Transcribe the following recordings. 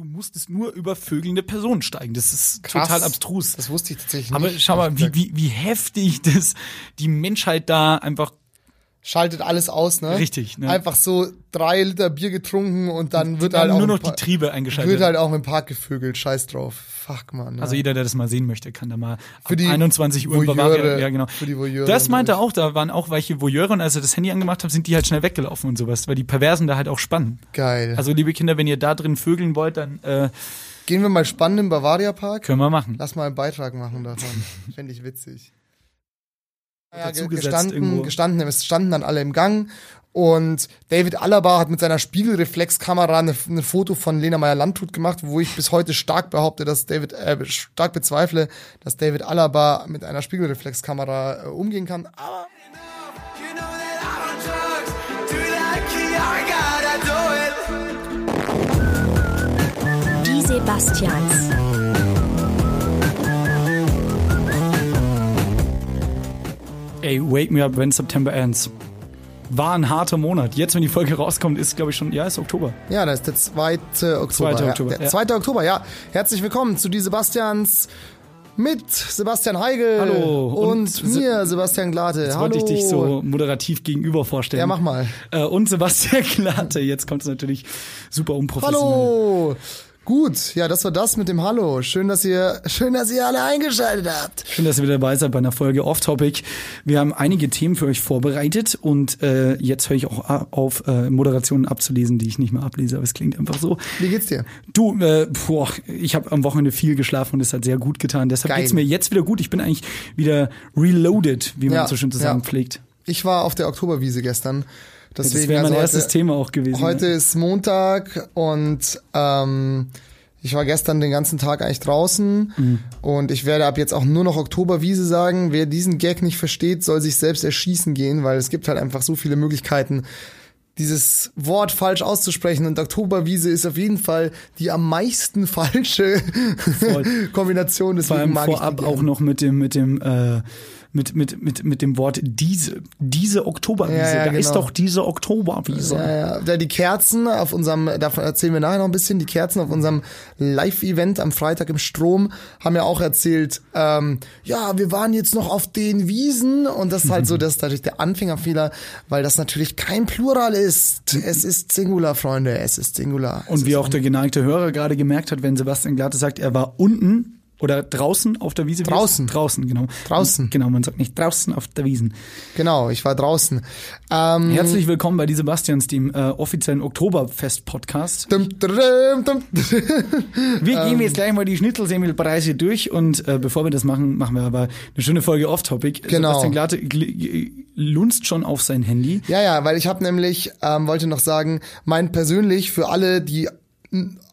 du musstest nur über vögelnde Personen steigen. Das ist Krass. total abstrus. Das wusste ich tatsächlich Aber nicht. schau mal, wie, wie, wie heftig das die Menschheit da einfach Schaltet alles aus, ne? Richtig, ne? Einfach so drei Liter Bier getrunken und dann wird halt nur auch noch im Pa- die Triebe eingeschaltet. wird halt auch im Park gevögelt. Scheiß drauf. Fuck, man. Ja. Also jeder, der das mal sehen möchte, kann da mal Für die 21 Uhr im Voyeure, Bavaria. Ja, genau. für die Voyeure das meinte er auch, da waren auch welche Voyeure und als er das Handy angemacht hat, sind die halt schnell weggelaufen und sowas, weil die Perversen da halt auch spannen. Geil. Also liebe Kinder, wenn ihr da drin vögeln wollt, dann äh, Gehen wir mal spannend im Bavaria Park. können wir machen. Lass mal einen Beitrag machen davon. Fände ich witzig. Ja, gestanden, irgendwo. gestanden, es standen dann alle im Gang und David Alaba hat mit seiner Spiegelreflexkamera eine, ein Foto von Lena Meyer-Landrut gemacht, wo ich bis heute stark behaupte, dass David, äh, stark bezweifle, dass David Alaba mit einer Spiegelreflexkamera äh, umgehen kann. Aber You know Ey, wake me up when September ends. War ein harter Monat. Jetzt, wenn die Folge rauskommt, ist, glaube ich, schon, ja, ist Oktober. ja, das ist der 2. Oktober. 2. ja. Oktober, ja. 2. Oktober, ja. Herzlich willkommen zu die Sebastians mit Sebastian Heigel Hallo. und, Und mir, Sebastian Glate. Jetzt Hallo. wollte ich dich so moderativ gegenüber vorstellen. Ja, mach mal. Äh, und Sebastian Glatte. Jetzt kommt es natürlich super unprofessionell. Hallo. Gut, ja, das war das mit dem Hallo. Schön, dass ihr, schön, dass ihr alle eingeschaltet habt. Schön, dass ihr wieder dabei seid bei einer Folge Off-Topic. Wir haben einige Themen für euch vorbereitet und äh, jetzt höre ich auch auf, äh, Moderationen abzulesen, die ich nicht mehr ablese, aber es klingt einfach so. Wie geht's dir? Du, äh, boah, ich habe am Wochenende viel geschlafen und es hat sehr gut getan. Deshalb Geil. geht's mir jetzt wieder gut. Ich bin eigentlich wieder reloaded, wie man Ja, so schön zusammen ja. pflegt. Ich war auf der Oktoberwiese gestern. Das Deswegen, wäre mein also erstes heute, Thema auch gewesen. Heute ne? ist Montag und ähm, ich war gestern den ganzen Tag eigentlich draußen Mhm. und ich werde ab jetzt auch nur noch Oktoberwiese sagen. Wer diesen Gag nicht versteht, soll sich selbst erschießen gehen, weil es gibt halt einfach so viele Möglichkeiten, dieses Wort falsch auszusprechen und Oktoberwiese ist auf jeden Fall die am meisten falsche Kombination. Deswegen Vor allem mag vorab auch noch mit dem, mit dem, äh, mit, mit, mit, mit dem Wort diese, diese Oktoberwiese. Ja, ja, da ist genau. doch diese Oktoberwiese. Ja, ja. Da die Kerzen auf unserem, davon erzählen wir nachher noch ein bisschen, die Kerzen auf unserem Live-Event am Freitag im Strom haben ja auch erzählt, ähm, ja, wir waren jetzt noch auf den Wiesen und das ist halt so, das ist natürlich der Anfängerfehler, weil das natürlich kein Plural ist. Es ist Singular, Freunde, es ist Singular. Es Und wie ist auch der geneigte Hörer gerade gemerkt hat, wenn Sebastian Glatte sagt, er war unten oder draußen auf der Wiese. Wie Draußen. Draußen, genau. Draußen. Genau, man sagt nicht draußen auf der Wiesen. Genau, ich war draußen. Ähm, Herzlich willkommen bei die Sebastians, dem äh, offiziellen Oktoberfest-Podcast. Wir Ähm. gehen jetzt gleich mal die Schnitzelsemmelpreise durch und äh, bevor wir das machen, machen wir aber eine schöne Folge Off-Topic. Genau. Sebastian Glatte gl- lunzt schon auf sein Handy. Ja, ja, weil ich habe nämlich, ähm, wollte noch sagen, mein persönlich für alle, die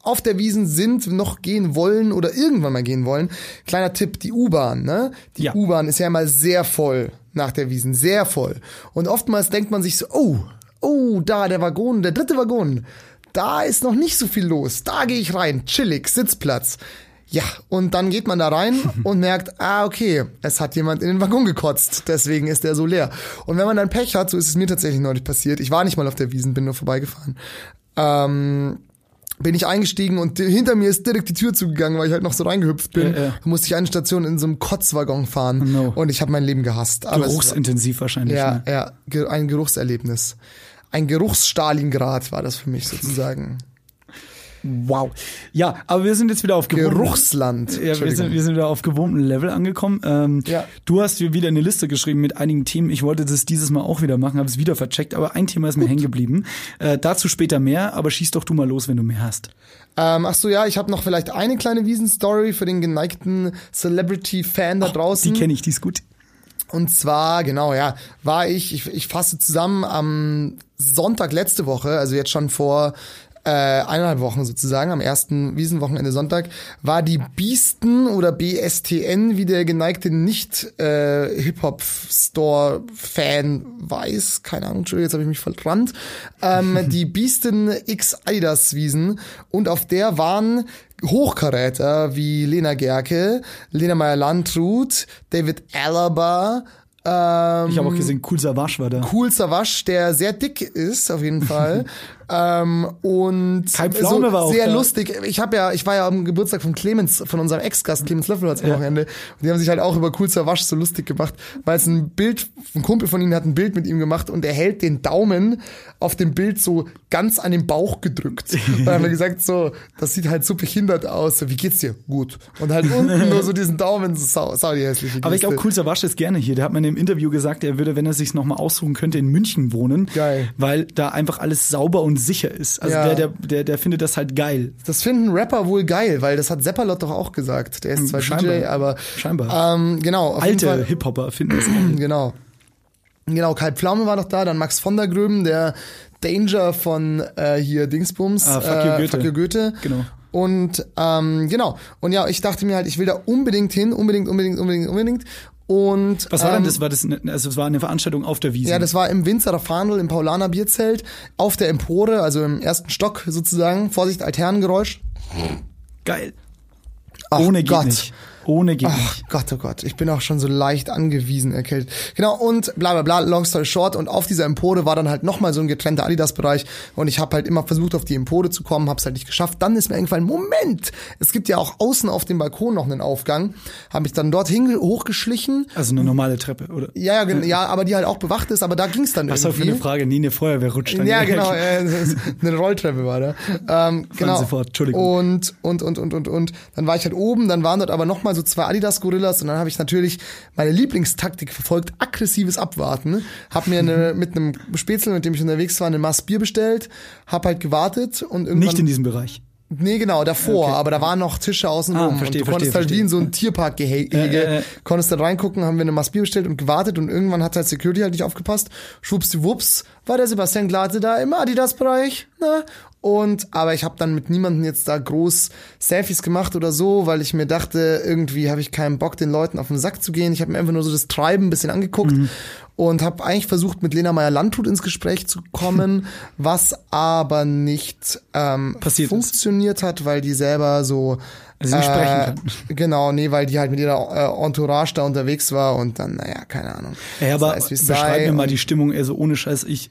auf der Wiesen sind, noch gehen wollen oder irgendwann mal gehen wollen, kleiner Tipp, die U-Bahn, ne? Die Ja. U-Bahn ist ja immer sehr voll nach der Wiesen, sehr voll. Und oftmals denkt man sich so, oh, oh, da der Waggon, der dritte Waggon, da ist noch nicht so viel los, da gehe ich rein, chillig, Sitzplatz. Ja, und dann geht man da rein und merkt, ah, okay, es hat jemand in den Waggon gekotzt, deswegen ist der so leer. Und wenn man dann Pech hat, so ist es mir tatsächlich neulich passiert, ich war nicht mal auf der Wiesen, bin nur vorbeigefahren, ähm, bin ich eingestiegen und hinter mir ist direkt die Tür zugegangen, weil ich halt noch so reingehüpft bin. Ja, ja. Da musste ich eine Station in so einem Kotzwaggon fahren no. und ich habe mein Leben gehasst. Geruchsintensiv wahrscheinlich. ja, Ne? ja, ein Geruchserlebnis. Ein Geruchsstalingrad war das für mich sozusagen. Wow. Ja, aber wir sind jetzt wieder auf Geruchsland. Ja, wir sind, wir sind wieder auf gewohntem Level angekommen. Ähm, Ja. Du hast mir wieder eine Liste geschrieben mit einigen Themen. Ich wollte das dieses Mal auch wieder machen, habe es wieder vercheckt, aber ein Thema ist mir hängen geblieben. Äh, dazu später mehr, aber schieß doch du mal los, wenn du mehr hast. Ähm, ach so, ja, ich habe noch vielleicht eine kleine Wiesenstory für den geneigten Celebrity-Fan da draußen. Die kenne ich, die ist gut. Und zwar, genau, ja, war ich, ich, ich fasse zusammen am Sonntag letzte Woche, also jetzt schon vor äh, eineinhalb Wochen sozusagen, am ersten Wiesenwochenende Sonntag, war die Biesten oder BSTN, wie der geneigte Nicht-Hip-Hop-Store-Fan weiß, keine Ahnung, Entschuldigung, jetzt habe ich mich verrannt, ähm, die Biesten X Adidas Wiesen und auf der waren Hochkaräter wie Lena Gerke, Lena Meyer-Landrut, David Alaba, ähm, Ich habe auch gesehen, Cool Savage war da. Cool Savage, der sehr dick ist, auf jeden Fall. Ähm, und Kai Pflaume war auch sehr da. lustig. Ich habe ja, ich war ja am Geburtstag von Clemens, von unserem Ex-Gast Clemens Löffelholz am Wochenende. Und die haben sich halt auch über Cool Wasch so lustig gemacht, weil es ein Bild, ein Kumpel von ihnen hat ein Bild mit ihm gemacht und er hält den Daumen auf dem Bild so ganz an den Bauch gedrückt. Und dann haben wir gesagt, so, das sieht halt so behindert aus. So, wie geht's dir? Gut. Und halt unten nur so diesen Daumen, so sau, sau die hässliche Aber ich Geste. glaube, Cool Savage ist gerne hier. Der hat mir in dem Interview gesagt, er würde, wenn er sich nochmal aussuchen könnte, in München wohnen. Geil. Weil da einfach alles sauber und sicher ist. Also Ja. der, der, der, der findet das halt geil. Das finden Rapper wohl geil, weil das hat Seppalot doch auch gesagt. Der ist zwar Scheinbar. DJ, aber Scheinbar. ähm, genau. Alte Hip-Hopper finden das geil. genau. Genau, Kai Pflaume war noch da, dann Max von der Gröben, der Danger von äh, hier Dingsbums. Ah, Fuck you, äh, Goethe. Fuck you, Goethe. Genau. Und ähm, genau. Und ja, ich dachte mir halt, ich will da unbedingt hin, unbedingt, unbedingt, unbedingt, unbedingt. Und Was war denn ähm, das? War das eine, also es war eine Veranstaltung auf der Wiese. Ja, das war im Winzerer Fahndel im Paulaner Bierzelt auf der Empore, also im ersten Stock sozusagen. Vorsicht, Alternengeräusch. geil. Ach Ohne geht Gott. nicht. Ohne geht Ach nicht. Gott, oh Gott, ich bin auch schon so leicht angewiesen, erkältet. Genau, und bla bla bla, long story short. Und auf dieser Empore war dann halt nochmal so ein getrennter Adidas-Bereich. Und ich habe halt immer versucht, auf die Empore zu kommen, hab's halt nicht geschafft. Dann ist mir eingefallen, Moment, es gibt ja auch außen auf dem Balkon noch einen Aufgang. Habe mich dann dorthin hochgeschlichen. Also eine normale Treppe, oder? Ja, ja, ja, aber die halt auch bewacht ist, aber da ging's dann Was war für irgendwie. eine Frage? Nie eine Feuerwehr rutscht dann Ja, genau, äh, eine Rolltreppe war da. Ähm, genau. sofort, Entschuldigung. Und, und, und, und, und, und. Dann war ich halt oben, dann waren dort aber nochmal so zwei Adidas-Gorillas und dann habe ich natürlich meine Lieblingstaktik verfolgt, aggressives Abwarten. Hab mir eine, mit einem Spätzle, mit dem ich unterwegs war, eine Maß Bier bestellt, hab halt gewartet und irgendwann... Nicht in diesem Bereich. Nee, genau, davor, aber da waren noch Tische außen Ah, rum. verstehe, und du konntest verstehe, halt wie in verstehe. so ein Tierparkgehege, Äh, äh. konntest dann reingucken, haben wir eine Maß Bier bestellt und gewartet und irgendwann hat halt Security halt nicht aufgepasst. Schwuppsdiwupps war der Sebastian Glate da im Adidas-Bereich, ne? Und, aber ich habe dann mit niemandem jetzt da groß Selfies gemacht oder so, weil ich mir dachte, irgendwie habe ich keinen Bock, den Leuten auf den Sack zu gehen. Ich habe mir einfach nur so das Treiben ein bisschen angeguckt Mhm. und habe eigentlich versucht, mit Lena Meyer-Landrut ins Gespräch zu kommen, was aber nicht ähm, Passiert ist. funktioniert hat, weil die selber so Also sie nicht sprechen kann. Genau, nee, weil die halt mit ihrer äh, Entourage da unterwegs war und dann, naja, keine Ahnung. Ja, aber es, wie's beschreib mir mal die Stimmung, also ohne Scheiß, ich,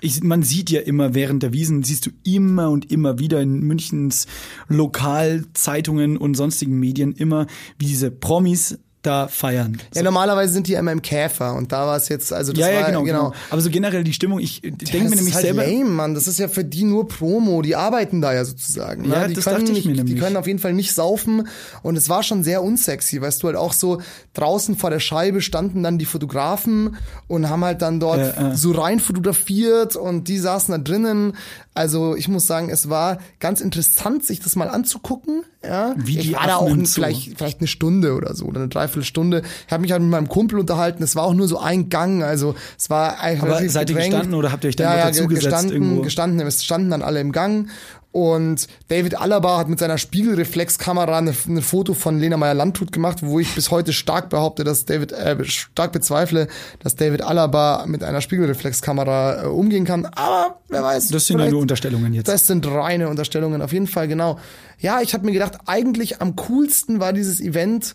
ich, man sieht ja immer während der Wiesen, siehst du immer und immer wieder in Münchens Lokalzeitungen und sonstigen Medien immer, wie diese Promis da feiern. Ja, normalerweise sind die immer im Käfer und da war es jetzt, also das ja, ja, war, genau, genau. Aber so generell die Stimmung, ich denke das mir nämlich halt selber, lame, Mann. Das ist ja für die nur Promo. Die arbeiten da ja sozusagen. Ja, ne? die das können dachte ich nicht, mir Die nämlich. können auf jeden Fall nicht saufen. Und es war schon sehr unsexy, weißt du, halt auch so draußen vor der Scheibe standen dann die Fotografen und haben halt dann dort Ja, ja. so rein fotografiert und die saßen da drinnen. Also ich muss sagen, es war ganz interessant, sich das mal anzugucken. Ja, Wie ich die war da auch ein, vielleicht vielleicht eine Stunde oder so oder eine Dreiviertelstunde. Ich habe mich halt mit meinem Kumpel unterhalten. Es war auch nur so ein Gang, also es war eigentlich Aber seid ihr gedrängt. gestanden oder habt ihr euch dann ja, ja, dazugesetzt gestanden, irgendwo? gestanden, wir standen dann alle im Gang und David Alaba hat mit seiner Spiegelreflexkamera eine, eine Foto von Lena Meyer Landrut gemacht, wo ich bis heute stark behaupte, dass David äh, stark bezweifle, dass David Alaba mit einer Spiegelreflexkamera äh, umgehen kann. Aber wer weiß. das sind ja nur Unterstellungen jetzt. das sind reine Unterstellungen, auf jeden Fall, genau. Ja, ich habe mir gedacht, eigentlich am coolsten war dieses Event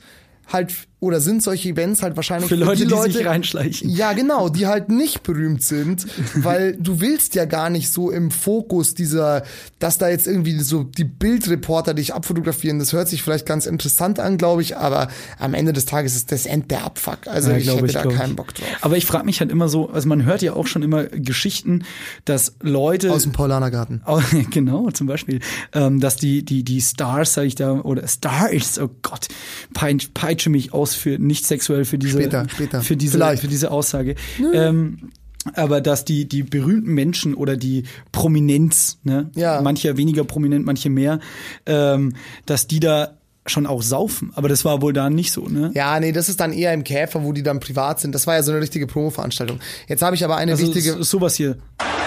halt, oder sind solche Events halt wahrscheinlich Für Leute, die die Leute, sich reinschleichen. Ja, genau, die halt nicht berühmt sind, weil du willst ja gar nicht so im Fokus dieser, dass da jetzt irgendwie so die Bildreporter dich abfotografieren. Das hört sich vielleicht ganz interessant an, glaube ich, aber am Ende des Tages ist das End der Abfuck. Also Ja, ich hätte da glaub keinen Bock drauf. Aber ich frage mich halt immer so, also man hört ja auch schon immer Geschichten, dass Leute Aus dem Paulanergarten. Genau, zum Beispiel, ähm, dass die, die, die Stars, sag ich da, oder Stars, oh Gott, peitsche mich aus für nicht sexuell für diese, Später, später. für diese, Vielleicht. für diese Aussage. Ähm, aber dass die, die berühmten Menschen oder die Prominenz, ne, Ja. manche weniger prominent, manche mehr, ähm, dass die da schon auch saufen. Aber das war wohl da nicht so, ne? Ja, nee, das ist dann eher im Käfer, wo die dann privat sind. Das war ja so eine richtige Promo-Veranstaltung. Jetzt habe ich aber eine Also wichtige. so- sowas hier.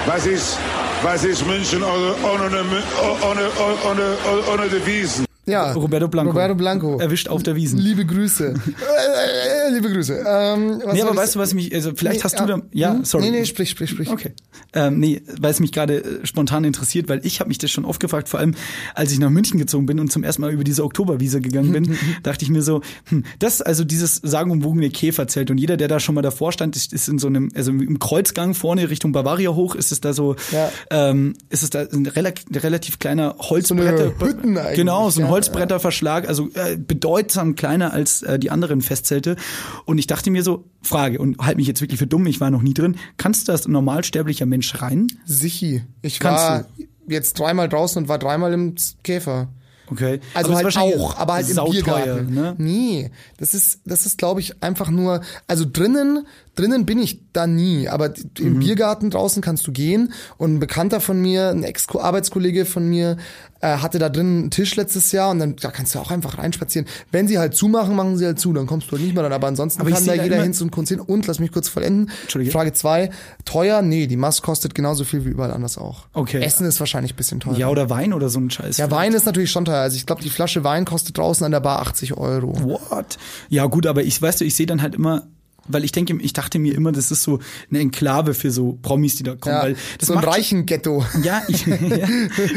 Was ist, was ist München ohne, ohne, ohne, ohne, ohne, ohne Devisen? Ja, Roberto Blanco. Roberto Blanco. Erwischt auf der Wiesen. Liebe Grüße. Äh, liebe Grüße. Ähm, was Nee, aber weißt du, was mich, also vielleicht Nee, hast du ja. da, ja, Hm? sorry. Nee, nee, sprich, sprich, sprich. Okay. Ähm, nee, weil es mich gerade äh, spontan interessiert, weil ich habe mich das schon oft gefragt, vor allem als ich nach München gezogen bin und zum ersten Mal über diese Oktoberwiese gegangen bin, dachte ich mir so, hm, das ist also dieses sagenumwogene Käferzelt und jeder, der da schon mal davor stand, ist, ist in so einem, also im Kreuzgang vorne Richtung Bavaria hoch, ist es da so, Ja. ähm, ist es da ein relativ, kleiner Holzbretter. Hütten eigentlich, Genau, so ein Holzbretterverschlag, also äh, bedeutsam kleiner als äh, die anderen Festzelte. Und ich dachte mir so, Frage, und halt mich jetzt wirklich für dumm, ich war noch nie drin, kannst du als normalsterblicher Mensch rein? Sichi. Ich Kannst war jetzt dreimal draußen und war dreimal im Käfer. Okay. Also Aber halt auch, aber halt im Biergarten. Ne? Nee, das ist, das ist, glaube ich, einfach nur, also drinnen, drinnen bin ich da nie, aber im Mhm. Biergarten draußen kannst du gehen und ein Bekannter von mir, ein Ex-Arbeitskollege von mir, äh, hatte da drin einen Tisch letztes Jahr und dann, da kannst du auch einfach reinspazieren. Wenn sie halt zumachen, machen sie halt zu, dann kommst du halt nicht mehr dann, aber ansonsten Aber kann da jeder hin zum Kunst hin und, lass mich kurz vollenden. Frage zwei teuer? Nee, die Maß kostet genauso viel wie überall anders auch. Okay. Essen ist wahrscheinlich ein bisschen teuer. Ja, oder Wein oder so ein Scheiß. Ja, Wein ist natürlich schon teuer. Also ich glaube, die Flasche Wein kostet draußen an der Bar 80 Euro. What? Ja, gut, aber ich, weißt du, ich sehe dann halt immer, weil ich denke, ich dachte mir immer, das ist so eine Enklave für so Promis, die da kommen, Ja, weil das so ein reichen Ghetto. Ja, ich, ja,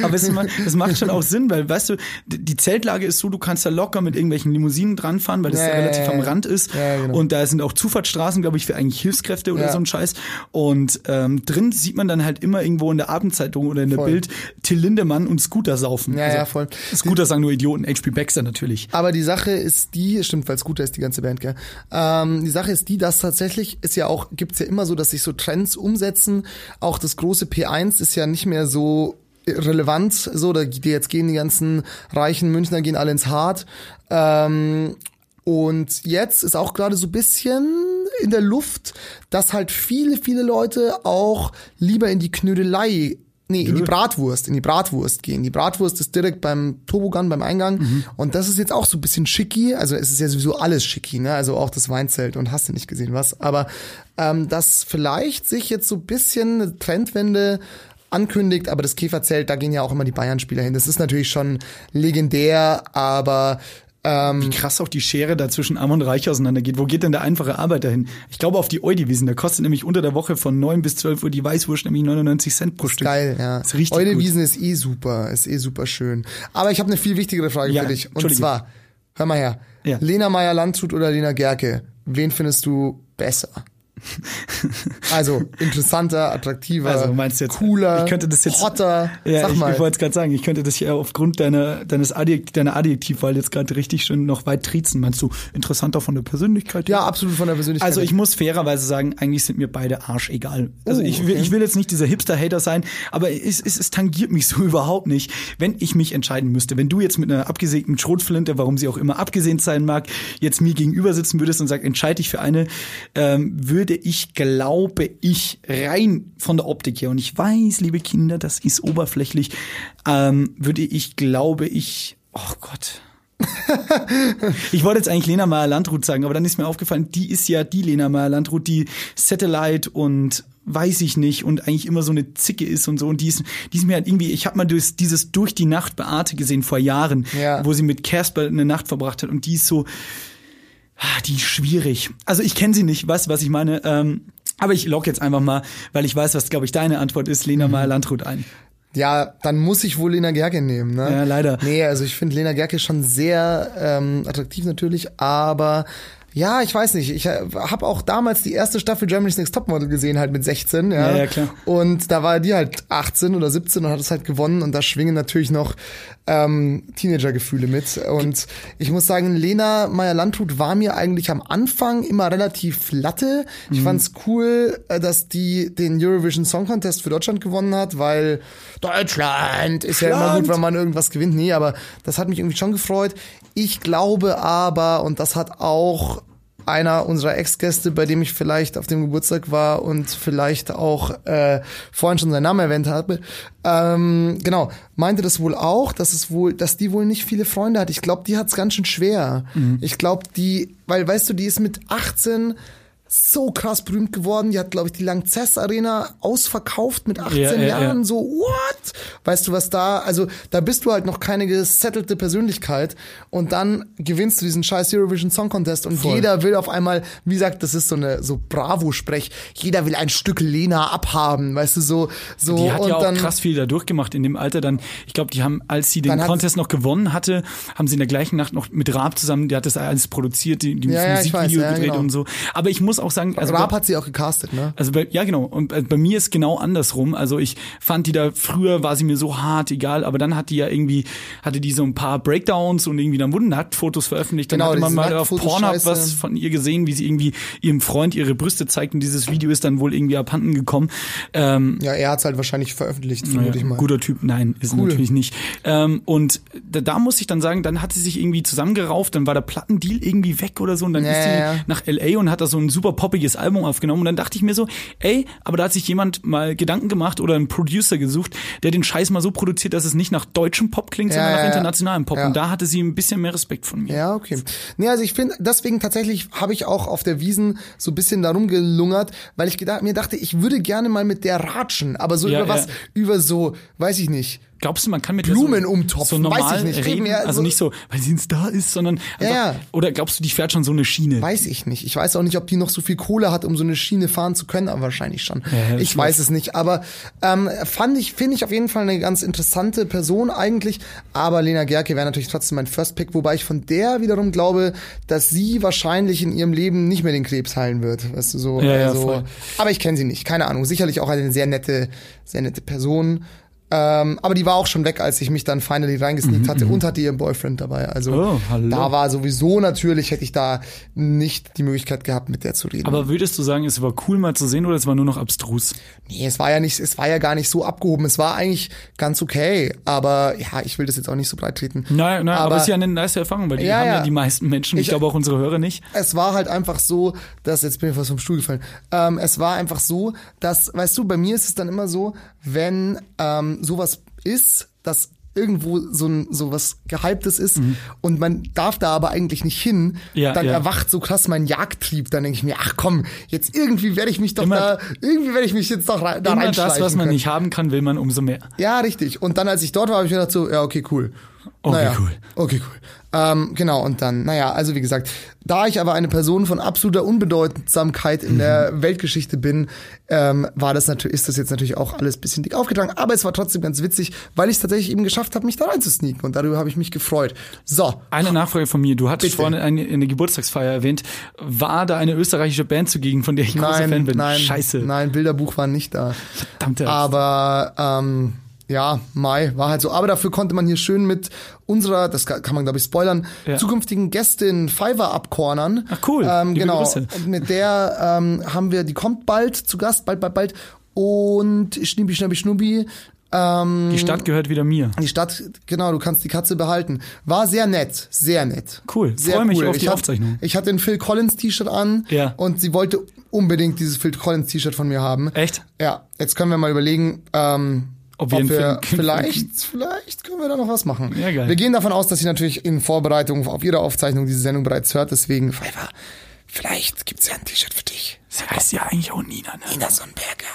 aber es macht, das macht schon auch Sinn, weil, weißt du, die Zeltlage ist so, du kannst da locker mit irgendwelchen Limousinen dranfahren, weil das Ja, ja, ja, relativ ja, am ja. Rand ist. Ja, genau. Und da sind auch Zufahrtsstraßen, glaube ich, für eigentlich Hilfskräfte oder Ja. so ein Scheiß. Und ähm, drin sieht man dann halt immer irgendwo in der Abendzeitung oder in der Voll. Bild Till Lindemann und Scooter saufen. Also Ja, ja, voll. Scooter sagen nur Idioten, HP Baxter natürlich. Aber die Sache ist die, stimmt, weil guter ist, die ganze Band, gell? Ähm, die Sache ist die, dass tatsächlich ist ja auch, gibt's ja immer so, dass sich so Trends umsetzen. Auch das große P1 ist ja nicht mehr so relevant, so, da jetzt gehen die ganzen reichen Münchner gehen alle ins Hart. Ähm, und jetzt ist auch gerade so bisschen in der Luft, dass halt viele, viele Leute auch lieber in die Knödelei Nee, in die Bratwurst, in die Bratwurst gehen. Die Bratwurst ist direkt beim Tobogan, beim Eingang. Und das ist jetzt auch so ein bisschen schicki. Also es ist ja sowieso alles schicki, ne? Also auch das Weinzelt und hast du nicht gesehen was. Aber ähm, dass vielleicht sich jetzt so ein bisschen eine Trendwende ankündigt, aber das Käferzelt, da gehen ja auch immer die Bayern-Spieler hin. Das ist natürlich schon legendär, aber ähm, Wie krass auch die Schere da zwischen Arm und Reich auseinandergeht. Wo geht denn der einfache Arbeiter hin? Ich glaube auf die Eudiwiesen. Da kostet nämlich unter der Woche von 9 bis 12 Uhr die Weißwurst nämlich 99 Cent pro Stück. Geil, ja. Ist richtig Eure gut. Wiesen ist eh super, ist eh super schön. Aber ich habe eine viel wichtigere Frage Ja, für dich. Und zwar, hör mal her. Ja. Lena Meyer-Landshut oder Lena Gerke? Wen findest du besser? Also interessanter, attraktiver, Also meinst jetzt, cooler, ich könnte das jetzt, hotter. Ja, Sag ich, mal. ich wollte es gerade sagen, ich könnte das hier aufgrund deiner deines Adjekt, deiner Adjektivwahl jetzt gerade richtig schön noch weit triezen. Meinst du interessanter von der Persönlichkeit? ja, absolut von der Persönlichkeit. Also ich muss fairerweise sagen, eigentlich sind mir beide Arsch egal. Also Oh, ich, will, okay. ich will jetzt nicht dieser Hipster-Hater sein, aber es, es, es tangiert mich so überhaupt nicht. Wenn ich mich entscheiden müsste, wenn du jetzt mit einer abgesägten Schrotflinte, warum sie auch immer abgesehen sein mag, jetzt mir gegenüber sitzen würdest und sagst, entscheide dich für eine, ähm, würde ich, glaube ich, rein von der Optik her, und ich weiß, liebe Kinder, das ist oberflächlich, ähm, würde ich, glaube ich, oh Gott, ich wollte jetzt eigentlich Lena Meyer-Landrut sagen, aber dann ist mir aufgefallen, die ist ja die Lena Meyer-Landrut, die Satellite und weiß ich nicht und eigentlich immer so eine Zicke ist und so. Und die ist, die ist mir halt irgendwie, ich habe mal durch, dieses Durch die Nacht Beate gesehen vor Jahren, Ja. wo sie mit Casper eine Nacht verbracht hat. Und die ist so, die ist schwierig. Also ich kenne sie nicht, weißt du, was ich meine? Ähm, aber ich log jetzt einfach mal, weil ich weiß, was, glaube ich, deine Antwort ist, Lena Mhm. Meyer-Landrut ein. Ja, dann muss ich wohl Lena Gerke nehmen, ne? Ja, leider. Nee, also ich finde Lena Gerke schon sehr ähm, attraktiv natürlich, aber ja, ich weiß nicht. Ich habe auch damals die erste Staffel Germany's Next Topmodel gesehen, halt mit 16, ja. Ja, ja, klar. Und da war die halt 18 oder 17 und hat es halt gewonnen und da schwingen natürlich noch ähm, Teenager-Gefühle mit. Und ich muss sagen, Lena Meyer-Landrut war mir eigentlich am Anfang immer relativ latte. Ich Mhm. fand's cool, äh, dass die den Eurovision Song Contest für Deutschland gewonnen hat, weil Deutschland ist ja immer gut, wenn man irgendwas gewinnt. Nee, aber das hat mich irgendwie schon gefreut. Ich glaube aber, und das hat auch einer unserer Ex-Gäste, bei dem ich vielleicht auf dem Geburtstag war und vielleicht auch äh, vorhin schon seinen Namen erwähnt habe, ähm, genau, meinte das wohl auch, dass es wohl, dass die wohl nicht viele Freunde hat. Ich glaube, die hat es ganz schön schwer. Ich glaube, die, weil weißt du, die ist mit 18 so krass berühmt geworden. Die hat, glaube ich, die Langzess Arena ausverkauft mit 18 Ja, ja, Jahren. ja. So, what? Weißt du, was da, also da bist du halt noch keine gesettelte Persönlichkeit und dann gewinnst du diesen scheiß Eurovision Song Contest und Voll. jeder will auf einmal, wie gesagt, das ist so eine so Bravo-Sprech, jeder will ein Stück Lena abhaben, weißt du, so, so Die hat und ja auch dann, krass viel da durchgemacht in dem Alter. Dann, ich glaube, die haben, als sie den Contest noch gewonnen hatte, haben sie in der gleichen Nacht noch mit Raab zusammen, der hat das alles produziert, die, die Ja, Musikvideo gedreht genau. und so. Aber ich muss auch sagen, also Raab hat sie auch gecastet, ne? Also bei, ja genau und bei, bei mir ist genau andersrum. Also ich fand die da früher war sie mir so hart egal, aber dann hat die ja irgendwie hatte die so ein paar Breakdowns und irgendwie dann wurden Nacktfotos veröffentlicht. Dann Genau, hatte man mal auf Pornhub was von ihr gesehen, wie sie irgendwie ihrem Freund ihre Brüste zeigt und dieses Video ist dann wohl irgendwie abhanden gekommen. Ähm, Ja, er hat's halt wahrscheinlich veröffentlicht, vermute ich ja, mal. guter Typ, nein, ist Cool. natürlich nicht. Ähm, und da, da muss ich dann sagen, dann hat sie sich irgendwie zusammengerauft, dann war der Plattendeal irgendwie weg oder so und dann Ja, ist sie ja, ja. nach LA und hat da so ein super poppiges Album aufgenommen und dann dachte ich mir so, ey, aber da hat sich jemand mal Gedanken gemacht oder einen Producer gesucht, der den Scheiß mal so produziert, dass es nicht nach deutschem Pop klingt, Ja, sondern nach ja. internationalem Pop Ja. und da hatte sie ein bisschen mehr Respekt von mir. Ja, okay. Nee, also ich finde, deswegen tatsächlich habe ich auch auf der Wiesen so ein bisschen darum gelungert, weil ich gedacht, mir dachte, ich würde gerne mal mit der ratschen, aber so über was, über so, weiß ich nicht. Glaubst du, man kann mit Blumen so, umtopfen, so weiß normal ich nicht. reden? Also so- nicht so, weil sie ein Star ist, sondern einfach, ja. oder glaubst du, die fährt schon so eine Schiene? Weiß ich nicht. Ich weiß auch nicht, ob die noch so viel Kohle hat, um so eine Schiene fahren zu können, aber wahrscheinlich schon. Ja, ich weiß es nicht. Aber ähm, fand ich, finde ich auf jeden Fall eine ganz interessante Person eigentlich. Aber Lena Gerke wäre natürlich trotzdem mein First Pick, wobei ich von der wiederum glaube, dass sie wahrscheinlich in ihrem Leben nicht mehr den Krebs heilen wird. Weißt du, so. Ja, also, aber ich kenne sie nicht, keine Ahnung. Sicherlich auch eine sehr nette, sehr nette Person. Ähm, aber die war auch schon weg, als ich mich dann finally reingesneakt hatte und hatte ihren Boyfriend dabei. Also Mhm, Oh, da war sowieso natürlich, hätte ich da nicht die Möglichkeit gehabt, mit der zu reden. Aber würdest du sagen, es war cool mal zu sehen oder es war nur noch abstrus? nee, es war ja nicht, es war ja gar nicht so abgehoben. Es war eigentlich ganz okay. Aber ja, ich will das jetzt auch nicht so breit treten. Nein, nein, aber, aber es ist ja eine nice Erfahrung, weil die Ja, haben ja, ja. die meisten Menschen, ich, Ich- glaube auch unsere Hörer nicht. es war halt einfach so, dass, jetzt bin ich fast vom Stuhl gefallen, ähm, es war einfach so, dass, weißt du, bei mir ist es dann immer so, wenn ähm, sowas ist, dass irgendwo so ein so was gehyptes ist und man darf da aber eigentlich nicht hin, Mhm. Ja, dann ja. erwacht so krass mein Jagdtrieb, dann denke ich mir, ach komm, jetzt irgendwie werde ich mich doch Immer- da, irgendwie werde ich mich jetzt doch da Immer das, was man können. nicht haben kann, will man umso mehr. Ja, richtig. Und dann, als ich dort war, habe ich mir gedacht so, ja, okay, cool. Okay, naja, cool. Okay, cool. Ähm, genau, und dann, naja, also wie gesagt, da ich aber eine Person von absoluter Unbedeutsamkeit in Mhm. der Weltgeschichte bin, ähm, war das natürlich, ist das jetzt natürlich auch alles bisschen dick aufgetragen, aber es war trotzdem ganz witzig, weil ich es tatsächlich eben geschafft habe, mich da reinzusneaken und darüber habe ich mich gefreut. So, Eine Nachfrage von mir. Du hattest Bitte. vorhin eine, eine Geburtstagsfeier erwähnt. War da eine österreichische Band zugegen, von der ich großer nein, Fan bin? nein, Scheiße. nein, Bilderbuch war nicht da. Verdammte. Aber ähm, ja, Mai war halt so. Aber dafür konnte man hier schön mit unserer, das kann man glaube ich spoilern, Ja. zukünftigen Gästin Fiverr abcornern. Ach, cool. Ähm, genau. Grüße. Und mit der ähm, haben wir, die kommt bald zu Gast, bald, bald, bald. Und Schnibbi, Schnabbi, Schnubbi. Ähm, Die Stadt gehört wieder mir. die Stadt, genau, du kannst die Katze behalten. War sehr nett, sehr nett. Cool, Sehr freu mich cool. auf die ich Aufzeichnung. ich hatte ein Phil Collins T-Shirt an Ja. und sie wollte unbedingt dieses Phil Collins T-Shirt von mir haben. Echt? Ja, jetzt können wir mal überlegen, ähm, Ob ob, wir wir, einen Film- vielleicht, vielleicht können wir da noch was machen. Ja, geil. Wir gehen davon aus, dass sie natürlich in Vorbereitung auf ihre Aufzeichnung diese Sendung bereits hört, deswegen, Pfeiffer, vielleicht gibt's ja ein T-Shirt für dich. Sie heißt ja eigentlich auch Nina, ne? Nina Sonnenberger.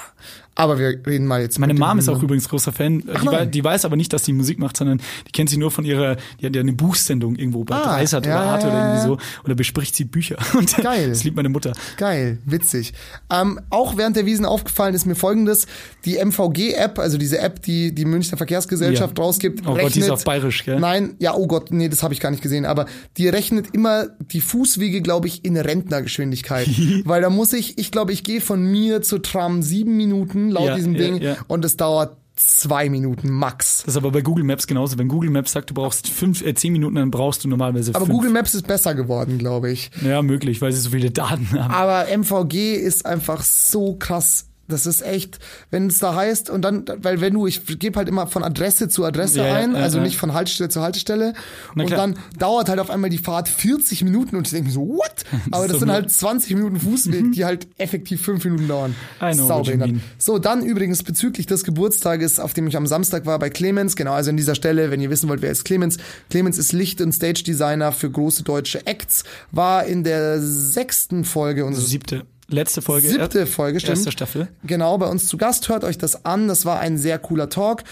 Aber wir reden mal jetzt Meine Mom ist auch übrigens großer Fan. Die, nein. wei- die weiß aber nicht, dass sie Musik macht, sondern die kennt sie nur von ihrer, die hat ja eine Buchsendung irgendwo bei Ah, Dreisat ja, oder Arte ja, oder irgendwie so. Und da bespricht sie Bücher. Und Geil. Das liebt meine Mutter. Geil, witzig. Ähm, auch während der Wiesen aufgefallen ist mir folgendes: Die MVG-App, also diese App, die die Münchner Verkehrsgesellschaft Ja. rausgibt, Oh Gott, rechnet. die ist auf Bayerisch, gell? Nein, ja, oh Gott, nee, das habe ich gar nicht gesehen. Aber die rechnet immer die Fußwege, glaube ich, in Rentnergeschwindigkeit, weil da muss ich, ich glaube, ich gehe von mir zur Tram sieben Minuten laut Ja, diesem ja, Ding ja. und es dauert zwei Minuten max. Das ist aber bei Google Maps genauso. Wenn Google Maps sagt, du brauchst fünf, äh, zehn Minuten, dann brauchst du normalerweise Aber fünf. Google Maps ist besser geworden, glaube ich. Ja, möglich, weil sie so viele Daten haben. Aber MVG ist einfach so krass. Das ist echt, wenn es da heißt und dann, weil wenn du, ich gebe halt immer von Adresse zu Adresse Ja, ein, ja, also ja. nicht von Haltestelle zu Haltestelle. Und dann dauert halt auf einmal die Fahrt 40 Minuten und ich denke mir so, what? Aber das doch sind halt 20 Minuten Fußweg, die halt effektiv 5 Minuten dauern. Saubehindert. mean. So, dann übrigens bezüglich des Geburtstages, auf dem ich am Samstag war bei Clemens, genau, also an dieser Stelle, wenn ihr wissen wollt, wer ist Clemens. Clemens ist Licht- und Stage-Designer für große deutsche Acts, war in der sechsten Folge unseres Siebte. Letzte Folge. Siebte er- Folge, stimmt. Erste Staffel. Genau, bei uns zu Gast. Hört euch das an. Das war ein sehr cooler Talk.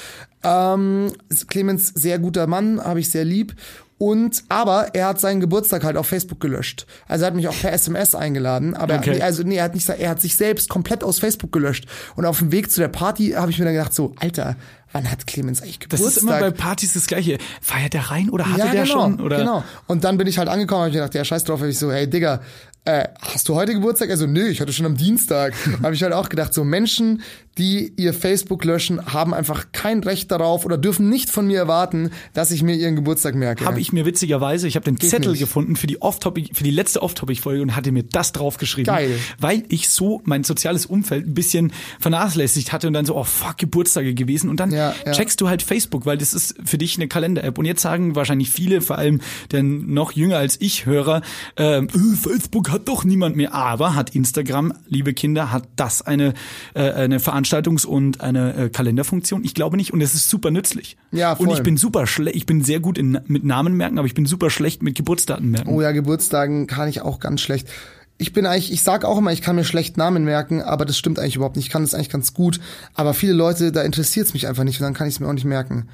Ähm, Clemens, sehr guter Mann, habe ich sehr lieb. Und, aber er hat seinen Geburtstag halt auf Facebook gelöscht. Also er hat mich auch per SMS eingeladen. Aber Okay. nee, also nee, er hat nicht, er hat sich selbst komplett aus Facebook gelöscht. Und auf dem Weg zu der Party habe ich mir dann gedacht, so, Alter, wann hat Clemens eigentlich Das Geburtstag? ist immer bei Partys das Gleiche. Feiert der rein oder hatte ja, der genau, schon? Oder? genau. Und dann bin ich halt angekommen, habe ich mir gedacht, ja, scheiß drauf, hab ich so, hey Digga, äh, hast du heute Geburtstag? Also, nö, ich hatte schon am Dienstag. habe ich halt auch gedacht, so Menschen, die ihr Facebook löschen, haben einfach kein Recht darauf oder dürfen nicht von mir erwarten, dass ich mir ihren Geburtstag merke. Habe ich mir witzigerweise, ich habe den Zettel nicht. gefunden für die Off-Topic, für die letzte Off-Topic-Folge und hatte mir das draufgeschrieben. Geil. Weil ich so mein soziales Umfeld ein bisschen vernachlässigt hatte und dann so, oh fuck, Geburtstage gewesen. Und dann Ja, ja. checkst du halt Facebook, weil das ist für dich eine Kalender-App. Und jetzt sagen wahrscheinlich viele, vor allem denn noch jünger als ich Hörer, ähm, äh, Facebook hat doch niemand mehr. Aber hat Instagram, liebe Kinder, hat das eine, äh, eine Veranstaltungs- und eine äh, Kalenderfunktion? Ich glaube nicht. Und es ist super nützlich. Ja, Und voll. ich bin super schlecht. Ich bin sehr gut in, mit Namen merken, aber ich bin super schlecht mit Geburtsdaten merken. Oh ja, Geburtstagen kann ich auch ganz schlecht. Ich bin eigentlich, ich sag auch immer, ich kann mir schlecht Namen merken, aber das stimmt eigentlich überhaupt nicht. Ich kann das eigentlich ganz gut. Aber viele Leute, da interessiert es mich einfach nicht und dann kann ich es mir auch nicht merken.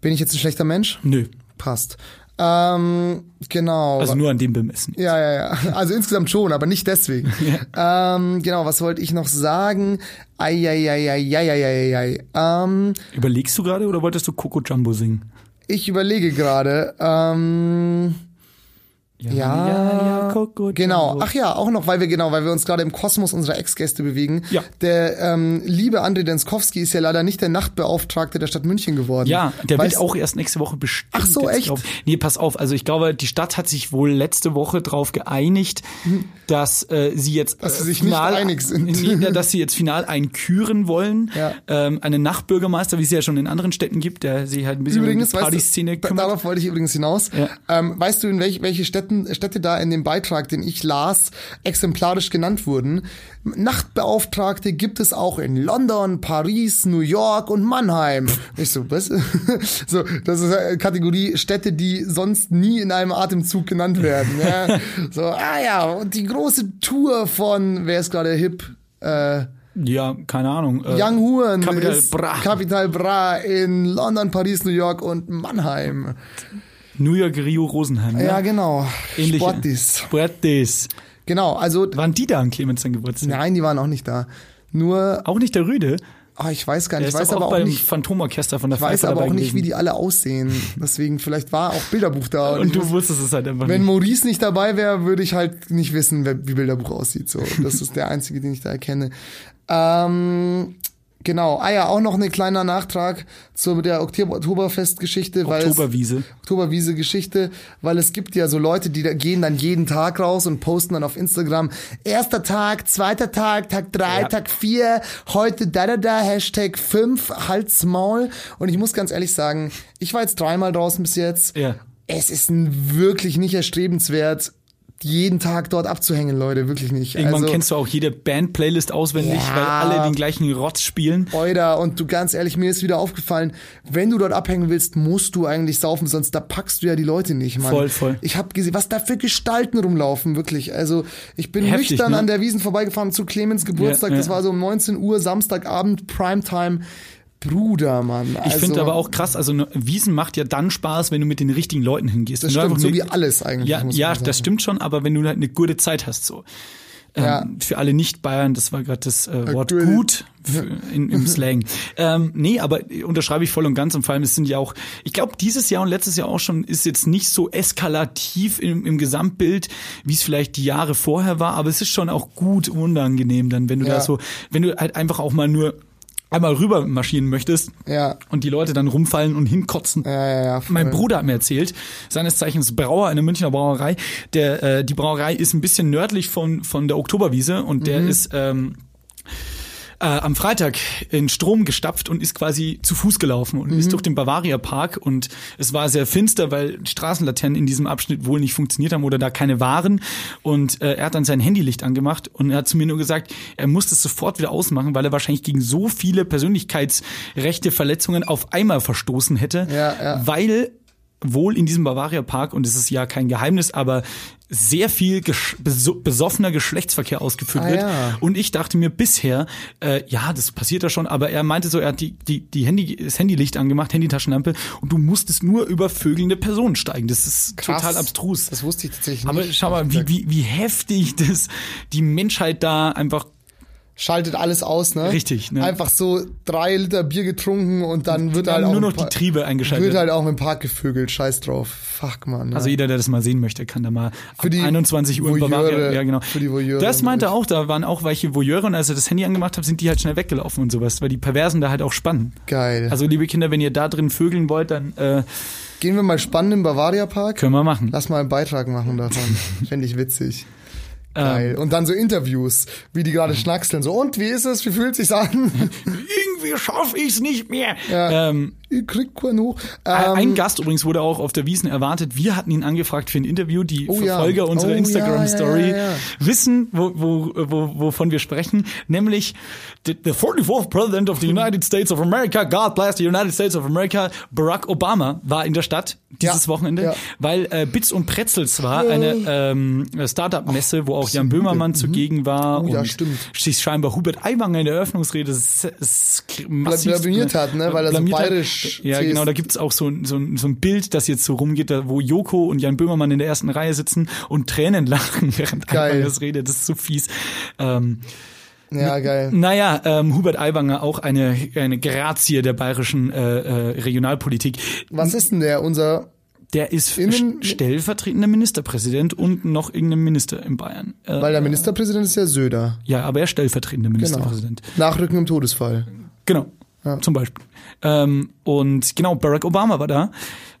Bin ich jetzt ein schlechter Mensch? Nö. Passt. Ähm, genau. Also nur an dem bemessen. Ja, ja, ja. Also insgesamt schon, aber nicht deswegen. ähm, genau, was wollte ich noch sagen? Eieieiei. Ähm, Überlegst du gerade oder wolltest du Coco Jumbo singen? ich überlege gerade. Ähm, Ja, ja, Coco Genau. Jumbo. Ach ja, auch noch, weil wir genau, weil wir uns gerade im Kosmos unserer Ex-Gäste bewegen. Ja. Der ähm, liebe André Denskowski ist ja leider nicht der Nachtbeauftragte der Stadt München geworden. Ja, der wird auch erst nächste Woche bestimmt. Ach so, echt? Glaub. Nee, pass auf. Also ich glaube, die Stadt hat sich wohl letzte Woche darauf geeinigt, dass äh, sie jetzt Dass äh, sie sich nicht final, einig sind. Nee, dass sie jetzt final einen küren wollen. Ja. Ähm, einen Nachtbürgermeister, wie es ja schon in anderen Städten gibt, der sich halt ein bisschen Übrigens, um die Partyszene kümmert. darauf wollte ich übrigens hinaus. Ja. Ähm, weißt du, in welch, welche Städten, Städte da in dem Beitrag, den ich las, exemplarisch genannt wurden? Nachtbeauftragte gibt es auch in London, Paris, New York und Mannheim. Ich so, was? so, das ist eine Kategorie Städte, die sonst nie in einem Atemzug genannt werden. Ja? so, ah ja, und die große Tour von, wer ist gerade hip? Äh, Ja, keine Ahnung. Äh, Young Huren Capital Bra. Capital Bra in London, Paris, New York und Mannheim. New York, Rio, Rosenheim. ne? Ja, genau. Ähnliche. Sportis. Sportis. Genau, also Waren die da an Clemens sein Geburtstag? nein, die waren auch nicht da. Nur, Auch nicht der Rüde. oh, ich weiß gar nicht, ich weiß aber auch nicht, Phantomorchester von der ich weiß Pfeife aber auch nicht, wie die alle aussehen. Deswegen, vielleicht war auch Bilderbuch da. Und ich du wus- wusstest es halt einfach wenn nicht. Maurice nicht dabei wäre, würde ich halt nicht wissen, wie Bilderbuch aussieht. So, das ist der einzige, den ich da erkenne. Ähm, genau. Ah ja, auch noch ein kleiner Nachtrag zu der Oktober Oktoberfest-Geschichte, Oktoberwiese. Oktoberwiese-Geschichte, weil es gibt ja so Leute, die da gehen dann jeden Tag raus und posten dann auf Instagram, erster Tag, zweiter Tag, Tag drei, Ja. Tag vier, heute da da da, Hashtag fünf, Hals Maul. Und ich muss ganz ehrlich sagen, ich war jetzt dreimal draußen bis jetzt. Ja. Es ist wirklich nicht erstrebenswert, jeden Tag dort abzuhängen, Leute, wirklich nicht. Irgendwann also, kennst du auch jede Band-Playlist auswendig, Ja. weil alle den gleichen Rotz spielen. Euda, und du ganz ehrlich, mir ist wieder aufgefallen, wenn du dort abhängen willst, musst du eigentlich saufen, sonst da packst du ja die Leute nicht, Mann. Voll, voll. Ich habe gesehen, was da für Gestalten rumlaufen, wirklich. Also ich bin Heftig, nüchtern ne? an der Wiesen vorbeigefahren zu Clemens Geburtstag, Ja, das ja. war so um 19 Uhr, Samstagabend, Primetime. Bruder, Mann. Ich also, finde aber auch krass, also ne, Wiesen macht ja dann Spaß, wenn du mit den richtigen Leuten hingehst. Das stimmt, einfach so eine- wie alles eigentlich. Ja, ja das stimmt schon, aber wenn du halt eine gute Zeit hast, so. Ähm, Ja. Für alle Nicht-Bayern, das war gerade das äh, Wort gute- gut für, in, im Slang. ähm, nee, aber unterschreibe ich voll und ganz und vor allem, es sind ja auch, ich glaube, dieses Jahr und letztes Jahr auch schon ist jetzt nicht so eskalativ im, im Gesamtbild, wie es vielleicht die Jahre vorher war, aber es ist schon auch gut unangenehm dann, wenn du Ja. da so, wenn du halt einfach auch mal nur einmal rüber marschieren möchtest Ja. und die Leute dann rumfallen und hinkotzen. Ja, ja, ja. voll. Mein Bruder hat mir erzählt, seines Zeichens Brauer, eine Münchner Brauerei. Der, äh, die Brauerei ist ein bisschen nördlich von, von der Oktoberwiese und der ist ähm, äh, am Freitag in Strom gestapft und ist quasi zu Fuß gelaufen und ist durch den Bavaria Park und es war sehr finster, weil die Straßenlaternen in diesem Abschnitt wohl nicht funktioniert haben oder da keine waren und äh, er hat dann sein Handylicht angemacht und er hat zu mir nur gesagt, er muss das sofort wieder ausmachen, weil er wahrscheinlich gegen so viele Persönlichkeitsrechte Verletzungen auf einmal verstoßen hätte, Ja, ja. weil wohl in diesem Bavaria Park, und es ist ja kein Geheimnis, aber sehr viel gesch beso besoffener Geschlechtsverkehr ausgeführt Ah, wird. ja. Und ich dachte mir bisher, äh, ja, das passiert ja schon, aber er meinte so, er hat die, die, die Handy, das Handylicht angemacht, Handytaschenlampe, und du musstest nur über vögelnde Personen steigen. Das ist Krass. total abstrus. Das wusste ich tatsächlich aber nicht. schau mal, wie, wie, wie heftig das die Menschheit da einfach Schaltet alles aus, ne? Richtig, ne? Einfach so drei Liter Bier getrunken und dann wird halt haben auch nur noch die Pa- Triebe eingeschaltet. Wird halt auch im Park gevögelt, scheiß drauf. Fuck, man. Also jeder, der das mal sehen möchte, kann da mal Für ab die 21 Uhr in Voyeure, Bavaria. Ja, genau. für die Voyeure das meinte er durch. auch, da waren auch welche Voyeure und als er das Handy angemacht hat, sind die halt schnell weggelaufen und sowas, weil die Perversen da halt auch spannen. Geil. Also liebe Kinder, wenn ihr da drin vögeln wollt, dann äh, Gehen wir mal spannend im Bavaria Park. können wir machen. Lass mal einen Beitrag machen davon. Fände ich witzig. Ähm. Geil. Und dann so Interviews, wie die gerade schnackseln. So, und wie ist es? Wie fühlt sich's an? Irgendwie schaffe ich es nicht mehr. Ja. Ähm, ich krieg keinen hoch. ein Ähm, Gast übrigens wurde auch auf der Wiesen erwartet. Wir hatten ihn angefragt für ein Interview. Die Oh ja. Verfolger unserer Oh ja, Instagram-Story ja, ja, ja. wissen, wo, wo, wo, wovon wir sprechen. Nämlich the, the 44th President of the United States of America, God bless the United States of America, Barack Obama war in der Stadt dieses Ja, Wochenende, ja. weil äh, Bits und Pretzels war eine ähm, Startup-Messe, wo auch Jan Böhmermann zugegen war Oh ja, und stimmt. sich scheinbar Hubert Aiwanger in der Eröffnungsrede massiv blamiert hat, ne, weil er so blamiert bayerisch Ja, genau, da gibt's auch so, ein- so, so ein Bild, das jetzt so rumgeht, da, wo Joko und Jan Böhmermann in der ersten Reihe sitzen und Tränen lachen, während Geil. Aiwangers redet. Das ist so fies. Ähm, ja, geil. naja, ähm, Hubert Aiwanger auch eine, eine Grazie der bayerischen äh, äh, Regionalpolitik. Was ist denn der, unser, Der ist Innen- stellvertretender Ministerpräsident und noch irgendein Minister in Bayern. Äh, weil der Ministerpräsident ist ja Söder. ja, aber er ist stellvertretender Genau. Ministerpräsident. Nachrücken im Todesfall. Genau. Zum Beispiel. Ähm, und genau, Barack Obama war da,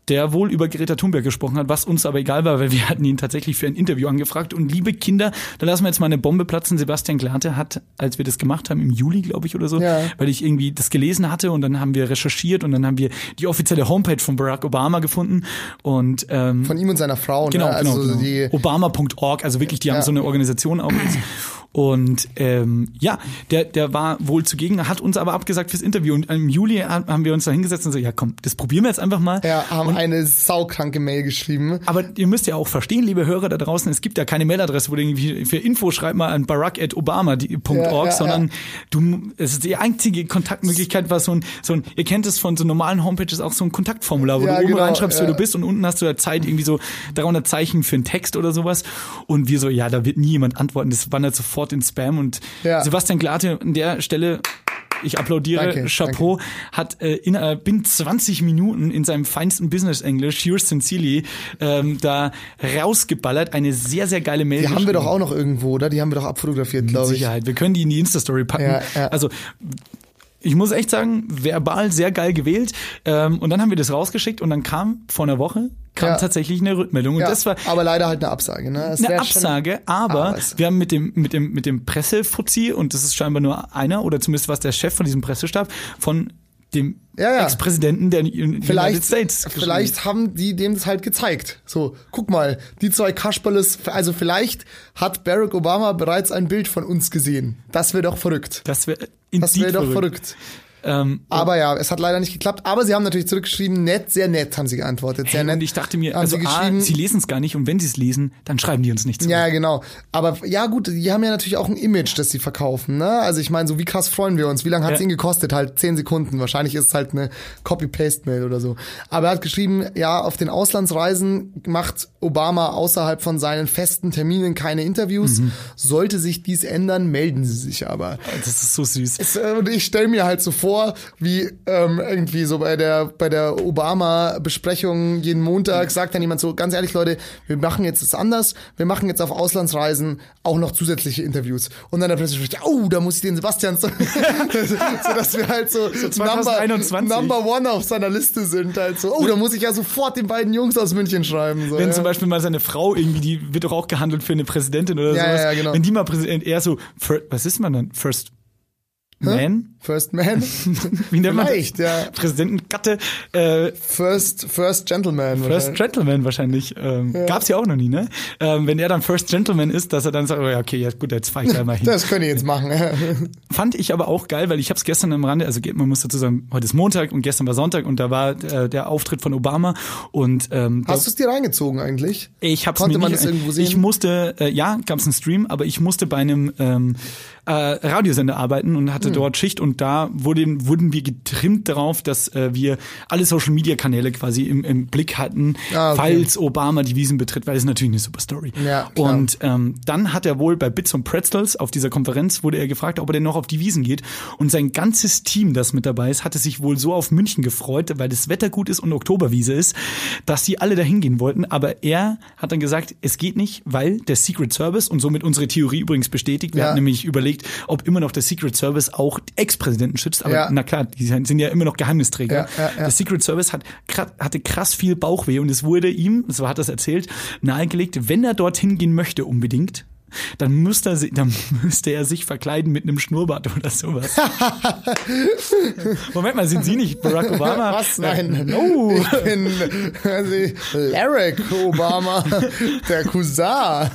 der wohl über Greta Thunberg gesprochen hat, was uns aber egal war, weil wir hatten ihn tatsächlich für ein Interview angefragt. Und liebe Kinder, da lassen wir jetzt mal eine Bombe platzen. Sebastian Glate hat, als wir das gemacht haben, im Juli, glaube ich, oder so, Ja. weil ich irgendwie das gelesen hatte und dann haben wir recherchiert und dann haben wir die offizielle Homepage von Barack Obama gefunden und ähm, Von ihm und seiner Frau, Genau, ne? Also genau, genau. die, Obama.org, also wirklich, die haben Ja. so eine Organisation auch. Und ähm, ja, der, der war wohl zugegen, hat uns aber abgesagt fürs Interview. Und im Juli haben wir uns da hingesetzt und so, ja komm, das probieren wir jetzt einfach mal. ja, haben eine saukranke Mail geschrieben. Aber ihr müsst ja auch verstehen, liebe Hörer da draußen, es gibt ja keine Mailadresse, wo du irgendwie für Info schreib mal an barack.obama.org, Ja, ja, sondern ja. du, es ist die einzige Kontaktmöglichkeit, war so ein, so ein, ihr kennt es von so normalen Homepages auch so ein Kontaktformular, wo Ja, du oben genau, reinschreibst, wer ja. du bist und unten hast du da Zeit, irgendwie so 300 Zeichen für einen Text oder sowas. Und wir so, ja, da wird nie jemand antworten, das wandert sofort in Spam und Ja. Sebastian Glate an der Stelle ich applaudiere, Danke, Chapeau, hat äh, in äh, binnen 20 Minuten in seinem feinsten Business-Englisch, yours sincerely, ähm, da rausgeballert. Eine sehr, sehr geile Mail. Die haben wir doch auch noch irgendwo, oder? Die haben wir doch abfotografiert, glaube ich. Sicherheit. Wir können die in die Insta-Story packen. Ja, ja. Also ich muss echt sagen, verbal sehr geil gewählt. Ähm, und dann haben wir das rausgeschickt und dann kam vor einer Woche kam Ja. tatsächlich eine Rückmeldung. Und Ja, das war aber leider halt eine Absage, ne? Es eine Absage, aber es- wir haben mit dem mit dem mit dem Pressefuzzi und das ist scheinbar nur einer oder zumindest was der Chef von diesem Pressestab von dem Ja, ja. Ex-Präsidenten der United Vielleicht, States. vielleicht haben die dem das halt gezeigt. So, guck mal, die zwei Kasperles, also vielleicht hat Barack Obama bereits ein Bild von uns gesehen. Das wäre doch verrückt. Das wäre Das wäre doch verrückt. Ähm, Aber ja, es hat leider nicht geklappt. Aber sie haben natürlich zurückgeschrieben, nett, sehr nett haben sie geantwortet. Sehr hey, nett. und ich dachte mir, haben also sie A, geschrieben, sie lesen es gar nicht und wenn sie es lesen, dann schreiben die uns nichts. Ja, genau. Aber ja, gut, die haben ja natürlich auch ein Image, das sie verkaufen. Ne? Also ich meine, so wie krass freuen wir uns. Wie lange hat es Ja. ihn gekostet? Halt zehn Sekunden. Wahrscheinlich ist es halt eine Copy-Paste-Mail oder so. Aber er hat geschrieben, ja, auf den Auslandsreisen macht Obama außerhalb von seinen festen Terminen keine Interviews. Mhm. Sollte sich dies ändern, melden sie sich aber. Das ist so süß. Es, äh, Und ich stelle mir halt so vor, wie ähm, irgendwie so bei der bei der Obama-Besprechung jeden Montag sagt dann jemand so, ganz ehrlich Leute, wir machen jetzt das anders, wir machen jetzt auf Auslandsreisen auch noch zusätzliche Interviews. Und dann der Presse spricht, oh, da muss ich den Sebastian so, so dass wir halt so, Number, 2021. Number One auf seiner Liste sind. Halt so, oh, da muss ich ja sofort den beiden Jungs aus München schreiben. So, Wenn ja. zum Beispiel mal seine Frau irgendwie, die wird doch auch gehandelt für eine Präsidentin oder Ja, sowas. ja, genau. Wenn die mal Präsident, eher so, was ist man dann? First Man? First Man? Wie nennt man? Vielleicht, ja. Präsidentengatte, äh, First, First Gentleman. First. Gentleman wahrscheinlich. Ähm, Gab's ja auch noch nie, ne? Ähm, wenn er dann First Gentleman ist, dass er dann sagt, oh ja, okay, ja gut, jetzt fahr ich da mal hin. Das könnt ihr jetzt machen. Fand ich aber auch geil, weil ich habe es gestern am Rande, also man muss dazu sagen, heute ist Montag und gestern war Sonntag und da war äh, der Auftritt von Obama und ähm, Hast du es dir reingezogen eigentlich? Ich hab's Konnte mir man nicht, das irgendwo sehen? Ich musste, äh, ja, gab's einen Stream, aber ich musste bei einem ähm, äh, Radiosender arbeiten und hatte dort Schicht und da wurde, wurden wir getrimmt darauf, dass äh, wir alle Social Media Kanäle quasi im, im Blick hatten, Ah, okay. falls Obama die Wiesen betritt, weil es ist natürlich eine super Story. Ja, klar. und ähm, dann hat er wohl bei Bits und Pretzels auf dieser Konferenz wurde er gefragt, ob er denn noch auf die Wiesen geht und sein ganzes Team, das mit dabei ist, hatte sich wohl so auf München gefreut, weil das Wetter gut ist und Oktoberwiese ist, dass sie alle dahin gehen wollten, aber er hat dann gesagt, es geht nicht, weil der Secret Service und somit unsere Theorie übrigens bestätigt, wir Ja. hatten nämlich überlegt, ob immer noch der Secret Service auch Ex-Präsidenten schützt, aber Ja. na klar, die sind ja immer noch Geheimnisträger. Ja. Der Secret Service hat, hatte krass viel Bauchweh und es wurde ihm, so hat er es erzählt, nahegelegt, wenn er dorthin gehen möchte unbedingt, dann müsste er, dann müsste er sich verkleiden mit einem Schnurrbart oder sowas. Moment mal, sind Sie nicht Barack Obama? Was? Nein. No. Ich bin also, Larry Obama, der Cousin.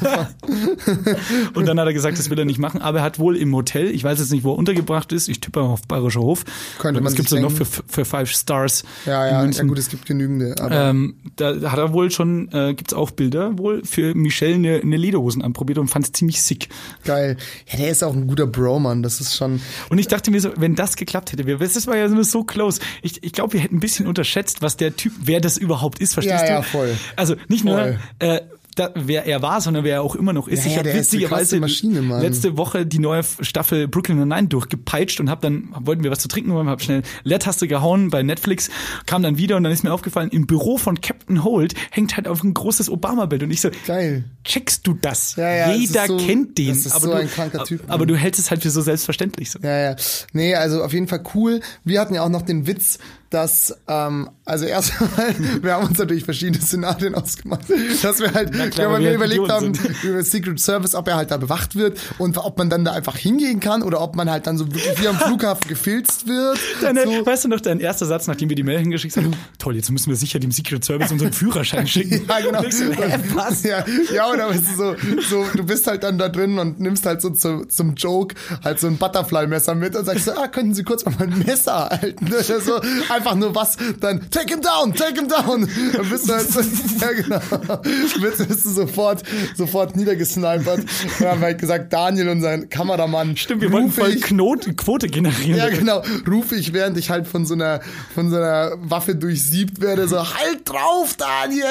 Und dann hat er gesagt, das will er nicht machen, aber er hat wohl im Hotel, ich weiß jetzt nicht, wo er untergebracht ist, ich tippe auf Bayerischer Hof. Könnte man Was gibt's sich denn noch für, für Five Stars Ja, ja, ja gut, es gibt genügende. Ähm, da hat er wohl schon, äh, gibt's auch Bilder wohl für Michelle eine, eine Lederhosen anprobiert und fand es ziemlich sick. geil. Ja, der ist auch ein guter Bro, Mann. Das ist schon. Und ich dachte mir so, wenn das geklappt hätte, wir, das war ja nur so close. Ich, ich glaube, wir hätten ein bisschen unterschätzt, was der Typ, wer das überhaupt ist, verstehst Ja, du? ja, voll. Also nicht nur, Voll. äh, da, wer er war, sondern wer er auch immer noch ist. Ja, ich habe witzigerweise Maschine, letzte Woche die neue Staffel Brooklyn Nine durchgepeitscht und habe dann wollten wir was zu trinken holen, habe schnell Leertaste gehauen bei Netflix, kam dann wieder und dann ist mir aufgefallen, im Büro von Captain Holt hängt halt auf ein großes Obama-Bild und ich so, Geil. checkst du das? Ja, ja, Jeder so- kennt den, das ist aber so du, ein kranker Typ, aber Mann. du hältst es halt für so selbstverständlich so. Ja, ja. Nee, also auf jeden Fall cool. Wir hatten ja auch noch den Witz, dass, ähm, also erstmal, wir haben uns natürlich verschiedene Szenarien ausgemacht, dass wir halt, klar, wenn wir wir überlegt haben, sind. über Secret Service, ob er halt da bewacht wird und ob man dann da einfach hingehen kann oder ob man halt dann so wirklich wie am Flughafen gefilzt wird. Deine, so. Weißt du noch, dein erster Satz, nachdem wir die Mail hingeschickt haben? Toll, jetzt müssen wir sicher dem Secret Service unseren Führerschein schicken. Ja, genau. So, hä, was? Ja, ja, oder weißt du, so, so, du bist halt dann da drin und nimmst halt so zu, zum Joke halt so ein Butterfly-Messer mit und sagst so, ah, könnten Sie kurz mal mein Messer halten? Oder so, einfach nur was, dann take him down, take him down. Dann bist du halt ja genau, bist, bist du sofort, sofort niedergesnipert. Wir haben halt gesagt, Daniel, unser Kameramann, Stimmt, wir wollten rufe voll ich- Knot, Quote generieren. ja, genau. Rufe ich, während ich halt von so einer, von so einer Waffe durchsiebt werde, so, halt drauf, Daniel!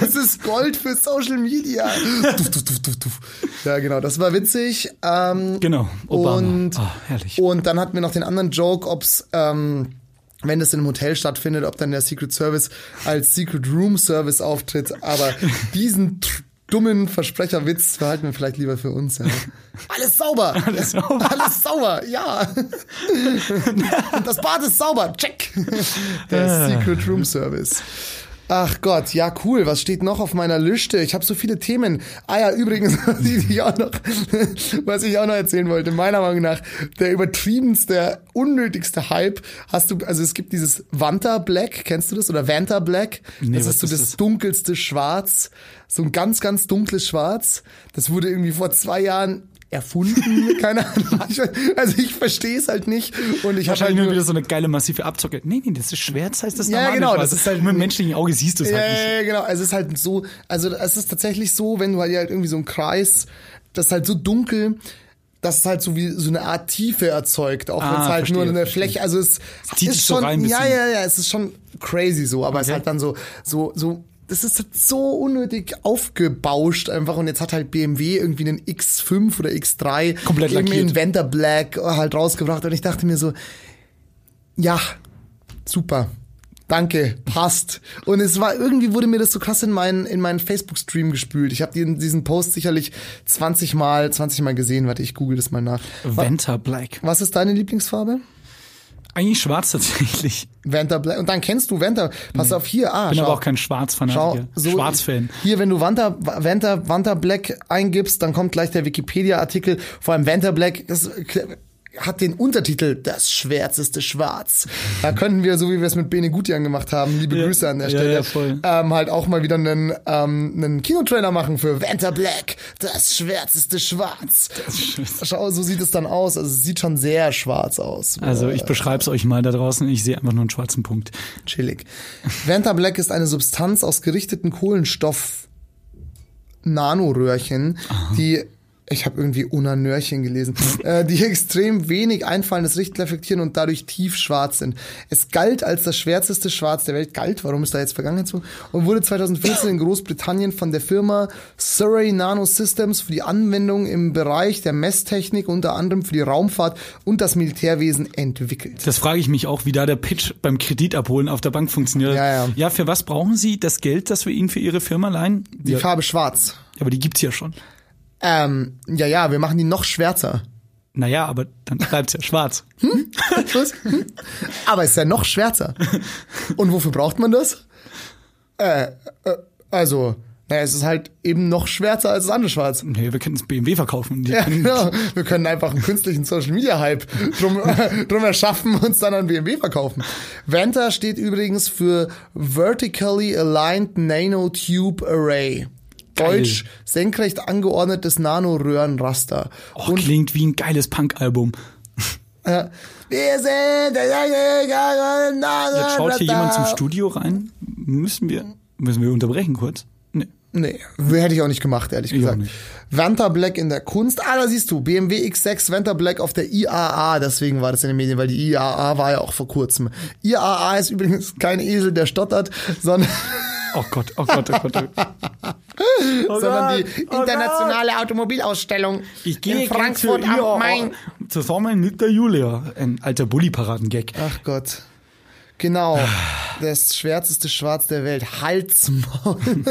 Das ist Gold für Social Media. Duf, duf, duf, duf, duf. Ja, genau, das war witzig. Ähm, Genau, Obama. Und, Ah, herrlich. und dann hatten wir noch den anderen Joke, ob's, ähm, wenn das in einem Hotel stattfindet, ob dann der Secret Service als Secret Room Service auftritt. Aber diesen dummen Versprecherwitz behalten wir vielleicht lieber für uns. Ja. Alles sauber. Alles sauber. Alles sauber, ja. Das Bad ist sauber. Check. Der Ah. Secret Room Service. Ach Gott, ja cool. Was steht noch auf meiner Liste? Ich habe so viele Themen. Ah ja, übrigens, was ich auch noch, was ich auch noch erzählen wollte. Meiner Meinung nach der übertriebenste, unnötigste Hype. Hast du? Also es gibt dieses Vanta Black. Kennst du das oder Vanta Black? Nee, das ist so ist das, das? dunkelste Schwarz. So ein ganz, ganz dunkles Schwarz. Das wurde irgendwie vor zwei Jahren erfunden, keine Ahnung. Also ich verstehe es halt nicht und ich habe halt Wahrscheinlich nur nur wieder so eine geile massive Abzocke. Nee, nee, das ist Schwert, das heißt das Ja, genau, Schwarz. das ist halt- mit dem menschlichen Auge siehst du es Ja, halt nicht. ja, genau. Also es ist halt so, also es ist tatsächlich so, wenn du halt halt irgendwie so einen Kreis, das ist halt so dunkel, dass es halt so wie so eine Art Tiefe erzeugt, auch wenn es Ah, halt nur verstehe, eine verstehe. Fläche, also es zieht ist so schon, ein ja, ja, ja, es ist schon crazy so, aber es ist Okay. halt dann so, so, so, das ist halt so unnötig aufgebauscht einfach und jetzt hat halt BMW irgendwie einen X5 oder X3 Komplett lackiert. Inventor Black halt rausgebracht und ich dachte mir so, ja, super. Danke, passt. Und es war irgendwie wurde mir das so krass in meinen in meinen Facebook Stream gespült. Ich habe diesen, diesen Post sicherlich 20 mal 20 mal gesehen. Warte, ich google das mal nach. Venta Black. Was ist deine Lieblingsfarbe? Eigentlich schwarz tatsächlich. Vanta Black. Und dann kennst du Vanta. Pass auf hier. Ah, Bin schau. aber auch kein Schwarzfanatiker. So, Schwarzfan. Hier, wenn du Vanta, Vanta, Vanta Black eingibst, dann kommt gleich der Wikipedia-Artikel. Vor allem Vanta Black, das hat den Untertitel Das schwärzeste Schwarz. Da könnten wir, so wie wir es mit Bene Gutian gemacht haben, liebe Ja. Grüße an der Ja, Stelle, ja, voll. ähm, halt auch mal wieder einen, ähm, einen Kinotrailer machen für Vanta Black, das schwärzeste Schwarz. Schau, so sieht es dann aus. Also es sieht schon sehr schwarz aus. Also ich beschreibe es euch mal da draußen. Ich sehe einfach nur einen schwarzen Punkt. Chillig. Vanta Black ist eine Substanz aus gerichteten Kohlenstoff Nanoröhrchen, die ich habe irgendwie Unanörchen gelesen, äh, die extrem wenig einfallendes Licht reflektieren und dadurch tiefschwarz sind. Es galt als das schwärzeste Schwarz der Welt. Galt, warum ist da jetzt Vergangenheit zu? Und wurde 2014 in Großbritannien von der Firma Surrey Nanosystems für die Anwendung im Bereich der Messtechnik, unter anderem für die Raumfahrt und das Militärwesen entwickelt. Das frage ich mich auch, wie da der Pitch beim Kredit abholen auf der Bank funktioniert. Ja, ja. ja, für was brauchen Sie das Geld, das wir Ihnen für Ihre Firma leihen? Die ja, Farbe schwarz. aber die gibt's ja schon. Ähm, ja, ja, wir machen die noch schwärzer. Naja, aber dann bleibt's ja schwarz. Was? Hm? Aber es ist ja noch schwärzer. Und wofür braucht man das? Äh, äh also, naja, es ist halt eben noch schwärzer als das andere Schwarz. Nee, wir können es BMW verkaufen. Ja, genau. Wir können einfach einen künstlichen Social Media Hype drum, drum erschaffen und uns dann an BMW verkaufen. Vanta steht übrigens für Vertically Aligned Nanotube Array. Geil. Deutsch senkrecht angeordnetes Nanoröhrenraster. oh, klingt wie ein geiles Punk-Album. Ja. Wir sind der Jetzt schaut hier jemand zum Studio rein. Müssen wir, müssen wir unterbrechen kurz? Nee. Nee, hätte ich auch nicht gemacht, ehrlich Ich gesagt. Vanta Black in der Kunst. Ah, da siehst du, BMW X6 Vanta Black auf der IAA. Deswegen war das in den Medien, weil die IAA war ja auch vor kurzem. IAA ist übrigens kein Esel, der stottert, sondern, Oh Gott, oh Gott, oh Gott. Oh sondern die Gott, oh internationale Automobilausstellung Ich gehe in Frankfurt zu am Main. Zusammen mit der Julia. Ein alter Bulli-Paraden-Gag. Ach Gott. Genau. Das schwärzeste Schwarz der Welt. Halsmaul.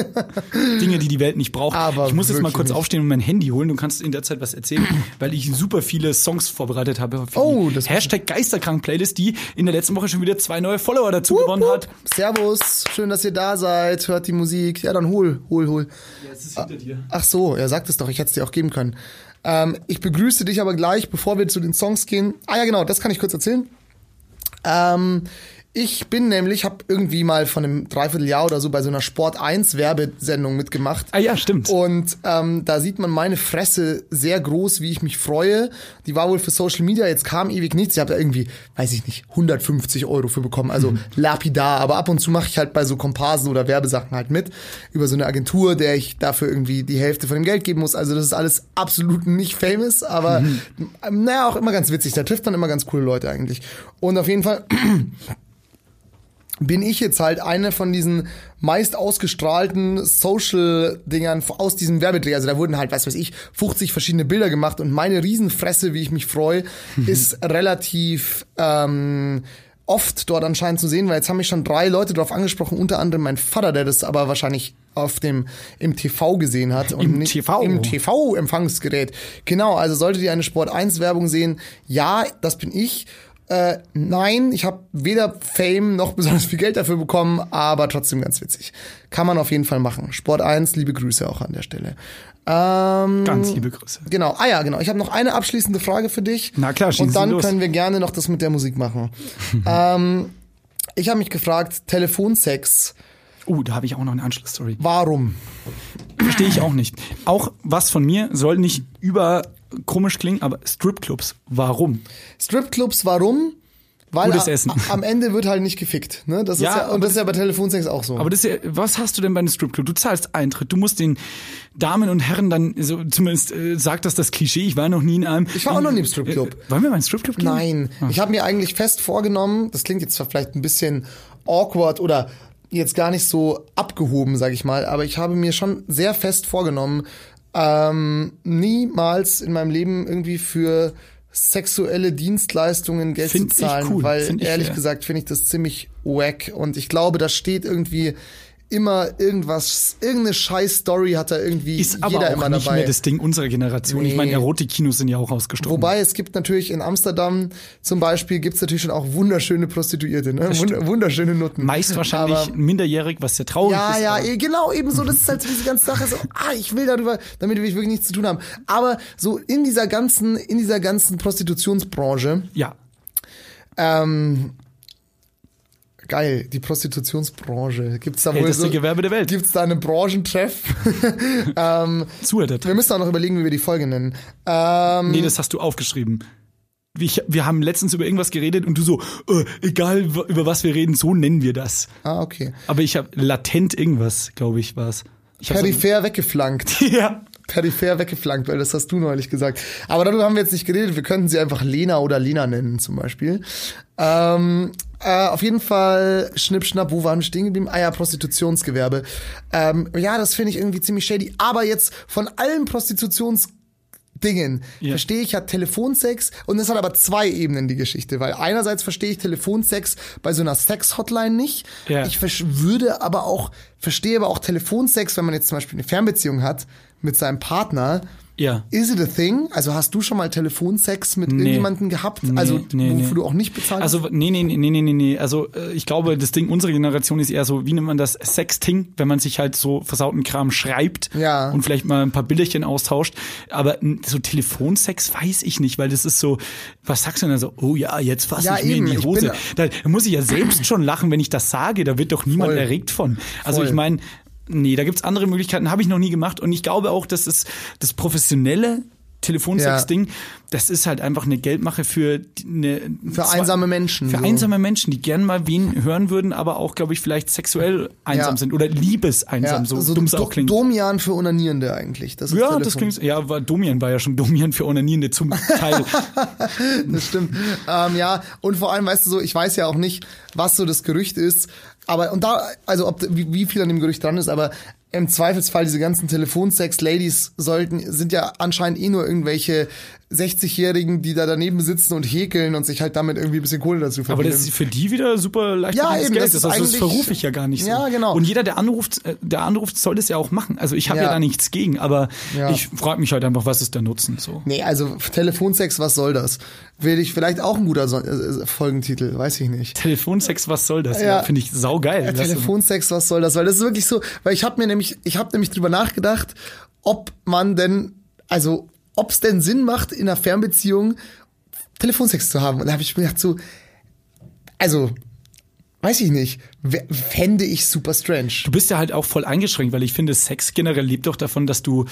Dinge, die die Welt nicht braucht. Aber ich muss jetzt mal kurz nicht. aufstehen und mein Handy holen. Du kannst in der Zeit was erzählen, weil ich super viele Songs vorbereitet habe. Oh, das- Hashtag Geisterkrank-Playlist, die in der letzten Woche schon wieder zwei neue Follower dazu gewonnen hat. Servus. Schön, dass ihr da seid. Hört die Musik. Ja, dann hol, hol, hol. Jetzt ist hinter dir. Ach so, er sagt es doch, ich hätte es dir auch geben können. Ähm, ich begrüße dich aber gleich, bevor wir zu den Songs gehen. Ah ja, genau, das kann ich kurz erzählen. Ähm, ich bin nämlich, habe irgendwie mal von einem Dreivierteljahr oder so bei so einer Sport 1 Werbesendung mitgemacht. Ah ja, stimmt. Und ähm, da sieht man meine Fresse sehr groß, wie ich mich freue. Die war wohl für Social Media, jetzt kam ewig nichts. Ich habe da irgendwie, weiß ich nicht, 150 Euro für bekommen. Also Mhm. lapidar. Aber ab und zu mache ich halt bei so Komparsen oder Werbesachen halt mit. Über so eine Agentur, der ich dafür irgendwie die Hälfte von dem Geld geben muss. Also das ist alles absolut nicht famous, aber Mhm. naja, auch immer ganz witzig. Da trifft man immer ganz coole Leute eigentlich. Und auf jeden Fall bin ich jetzt halt eine von diesen meist ausgestrahlten Social-Dingern aus diesem Werbedreh. Also da wurden halt, was weiß ich, 50 verschiedene Bilder gemacht und meine Riesenfresse, wie ich mich freue, ist relativ ähm, oft dort anscheinend zu sehen, weil jetzt haben mich schon drei Leute darauf angesprochen, unter anderem mein Vater, der das aber wahrscheinlich auf dem im TV gesehen hat und Im nicht TV? im TV Empfangsgerät. Genau, also solltet ihr eine Sport 1 Werbung sehen, ja, das bin ich. Äh, nein, ich habe weder Fame noch besonders viel Geld dafür bekommen, aber trotzdem ganz witzig. Kann man auf jeden Fall machen. Sport 1, liebe Grüße auch an der Stelle. Ähm, Ganz liebe Grüße. Genau. Ah ja, genau. Ich habe noch eine abschließende Frage für dich. Na klar, schießen Und dann los. können wir gerne noch das mit der Musik machen. ähm, ich habe mich gefragt, Telefonsex, Oh, da habe ich auch noch eine Anschlussstory. warum? Verstehe ich auch nicht. Auch was von mir soll nicht über komisch klingen, aber Stripclubs. Warum? Stripclubs, warum? Weil Gutes Essen. am Ende wird halt nicht gefickt. Ne? Das Ja, ist ja, und das ist ja bei Telefonsex auch so. Aber das ist ja, was hast du denn bei einem Stripclub? Du zahlst Eintritt. Du musst den Damen und Herren dann, so zumindest äh, sagt das das Klischee. Ich war noch nie in einem. Ich war auch noch nie im Stripclub. Äh, wollen wir mal in Stripclub gehen? Nein, ich habe mir eigentlich fest vorgenommen, das klingt jetzt vielleicht ein bisschen awkward oder jetzt gar nicht so abgehoben, sag ich mal, aber ich habe mir schon sehr fest vorgenommen, ähm, niemals in meinem Leben irgendwie für sexuelle Dienstleistungen Geld Find zu ich zahlen, cool. weil Find ich ehrlich fair. gesagt finde ich das ziemlich wack und ich glaube, das steht irgendwie immer irgendwas, irgendeine scheiß Story hat da irgendwie Ist aber jeder auch immer nicht dabei. mehr das Ding unserer Generation. Ich Nee. meine, Erotikkinos sind ja auch ausgestorben. Wobei es gibt natürlich in Amsterdam zum Beispiel gibt's natürlich schon auch wunderschöne Prostituierte, ne? Wund wunderschöne Nutten. Meist wahrscheinlich Aber- minderjährig, was sehr traurig Ja, ist. ja, aber- eh, genau, ebenso. Das ist halt so diese ganze Sache so, ah, ich will darüber, damit will ich wirklich nichts zu tun haben. Aber so in dieser ganzen, in dieser ganzen Prostitutionsbranche, ja. ähm, geil, die Prostitutionsbranche. Gibt's da wohl Älteste so, Gewerbe der Welt. Gibt's da einen Branchentreff? ähm, Zuhört. wir müssen auch noch überlegen, wie wir die Folge nennen. Ähm, Nee, das hast du aufgeschrieben. Ich, wir haben letztens über irgendwas geredet und du so, äh, egal über was wir reden, so nennen wir das. ah, okay. Aber ich habe latent irgendwas, glaube ich, war's. Ich Peripher weggeflankt. So, ja. Peripher weggeflankt, weil das hast du neulich gesagt. Aber darüber haben wir jetzt nicht geredet. Wir könnten sie einfach Lena oder Lena nennen, zum Beispiel. Ähm, äh, auf jeden Fall, Schnipp, Schnapp, wo waren wir stehen geblieben? Ah ja, Prostitutionsgewerbe. Ähm, ja, das finde ich irgendwie ziemlich shady. Aber jetzt von allen Prostitutions Dingen. Ja. Verstehe ich, hat Telefonsex und es hat aber zwei Ebenen die Geschichte, weil einerseits verstehe ich Telefonsex bei so einer Sex-Hotline nicht. Ja. Ich würde aber auch, verstehe aber auch Telefonsex, wenn man jetzt zum Beispiel eine Fernbeziehung hat mit seinem Partner. Ja. Is it a thing? Also hast du schon mal Telefonsex mit Nee. irgendjemandem gehabt? also nee, wofür nee. du auch nicht bezahlt hast? Also, nee, nee, nee, nee, nee, nee. Also, äh, ich glaube, das Ding unserer Generation ist eher so, wie nennt man das? Sexting, wenn man sich halt so versauten Kram schreibt Ja. und vielleicht mal ein paar Bilderchen austauscht. Aber so Telefonsex weiß ich nicht, weil das ist so, was sagst du denn da so? Oh ja, jetzt fass Ja, ich mir eben, in die Hose. Da muss ich ja selbst schon lachen, wenn ich das sage. Da wird doch niemand Voll. erregt von. Also, Voll. ich meine, nee, da gibt's andere Möglichkeiten, habe ich noch nie gemacht. Und ich glaube auch, dass es das professionelle Telefonsex-Ding, das ist halt einfach eine Geldmache für eine Für einsame Menschen, Für so. einsame Menschen, die gern mal wen hören würden, aber auch, glaube ich, vielleicht sexuell einsam Ja. sind oder liebeseinsam, ja, so, so dumm es auch klingt. Domian für Onanierende eigentlich. Das ist ja, das klingt, ja, war, Domian war ja schon Domian für Onanierende zum Teil. Das stimmt. ähm, ja, und vor allem, weißt du so, ich weiß ja auch nicht, was so das Gerücht ist, aber und da, also ob wie, wie viel an dem Gerücht dran ist, aber im Zweifelsfall diese ganzen Telefonsex-Ladies sollten, sind ja anscheinend eh nur irgendwelche 60-Jährigen, die da daneben sitzen und häkeln und sich halt damit irgendwie ein bisschen Kohle dazu Aber verdienen. das ist für die wieder super leicht Ja, eben, Geld. das ist also das verrufe ich ja gar nicht so. Ja, genau. Und jeder, der anruft, äh, der anruft, soll das ja auch machen. Also ich habe ja. Ja. da nichts gegen, aber Ja. ich frage mich halt einfach, was ist der Nutzen so. Nee, also Telefonsex, was soll das? Will ich vielleicht auch ein guter so äh, Folgentitel, weiß ich nicht. Telefonsex, was soll das? Ja. Finde ich saugeil. Telefonsex, was soll das? Weil das ist wirklich so, weil ich habe mir nämlich, ich habe nämlich drüber nachgedacht, ob man denn, also ob es denn Sinn macht, in einer Fernbeziehung Telefonsex zu haben. Und da habe ich mir gedacht so, also weiß ich nicht, fände ich super strange. Du bist ja halt auch voll eingeschränkt, weil ich finde, Sex generell lebt doch davon, dass du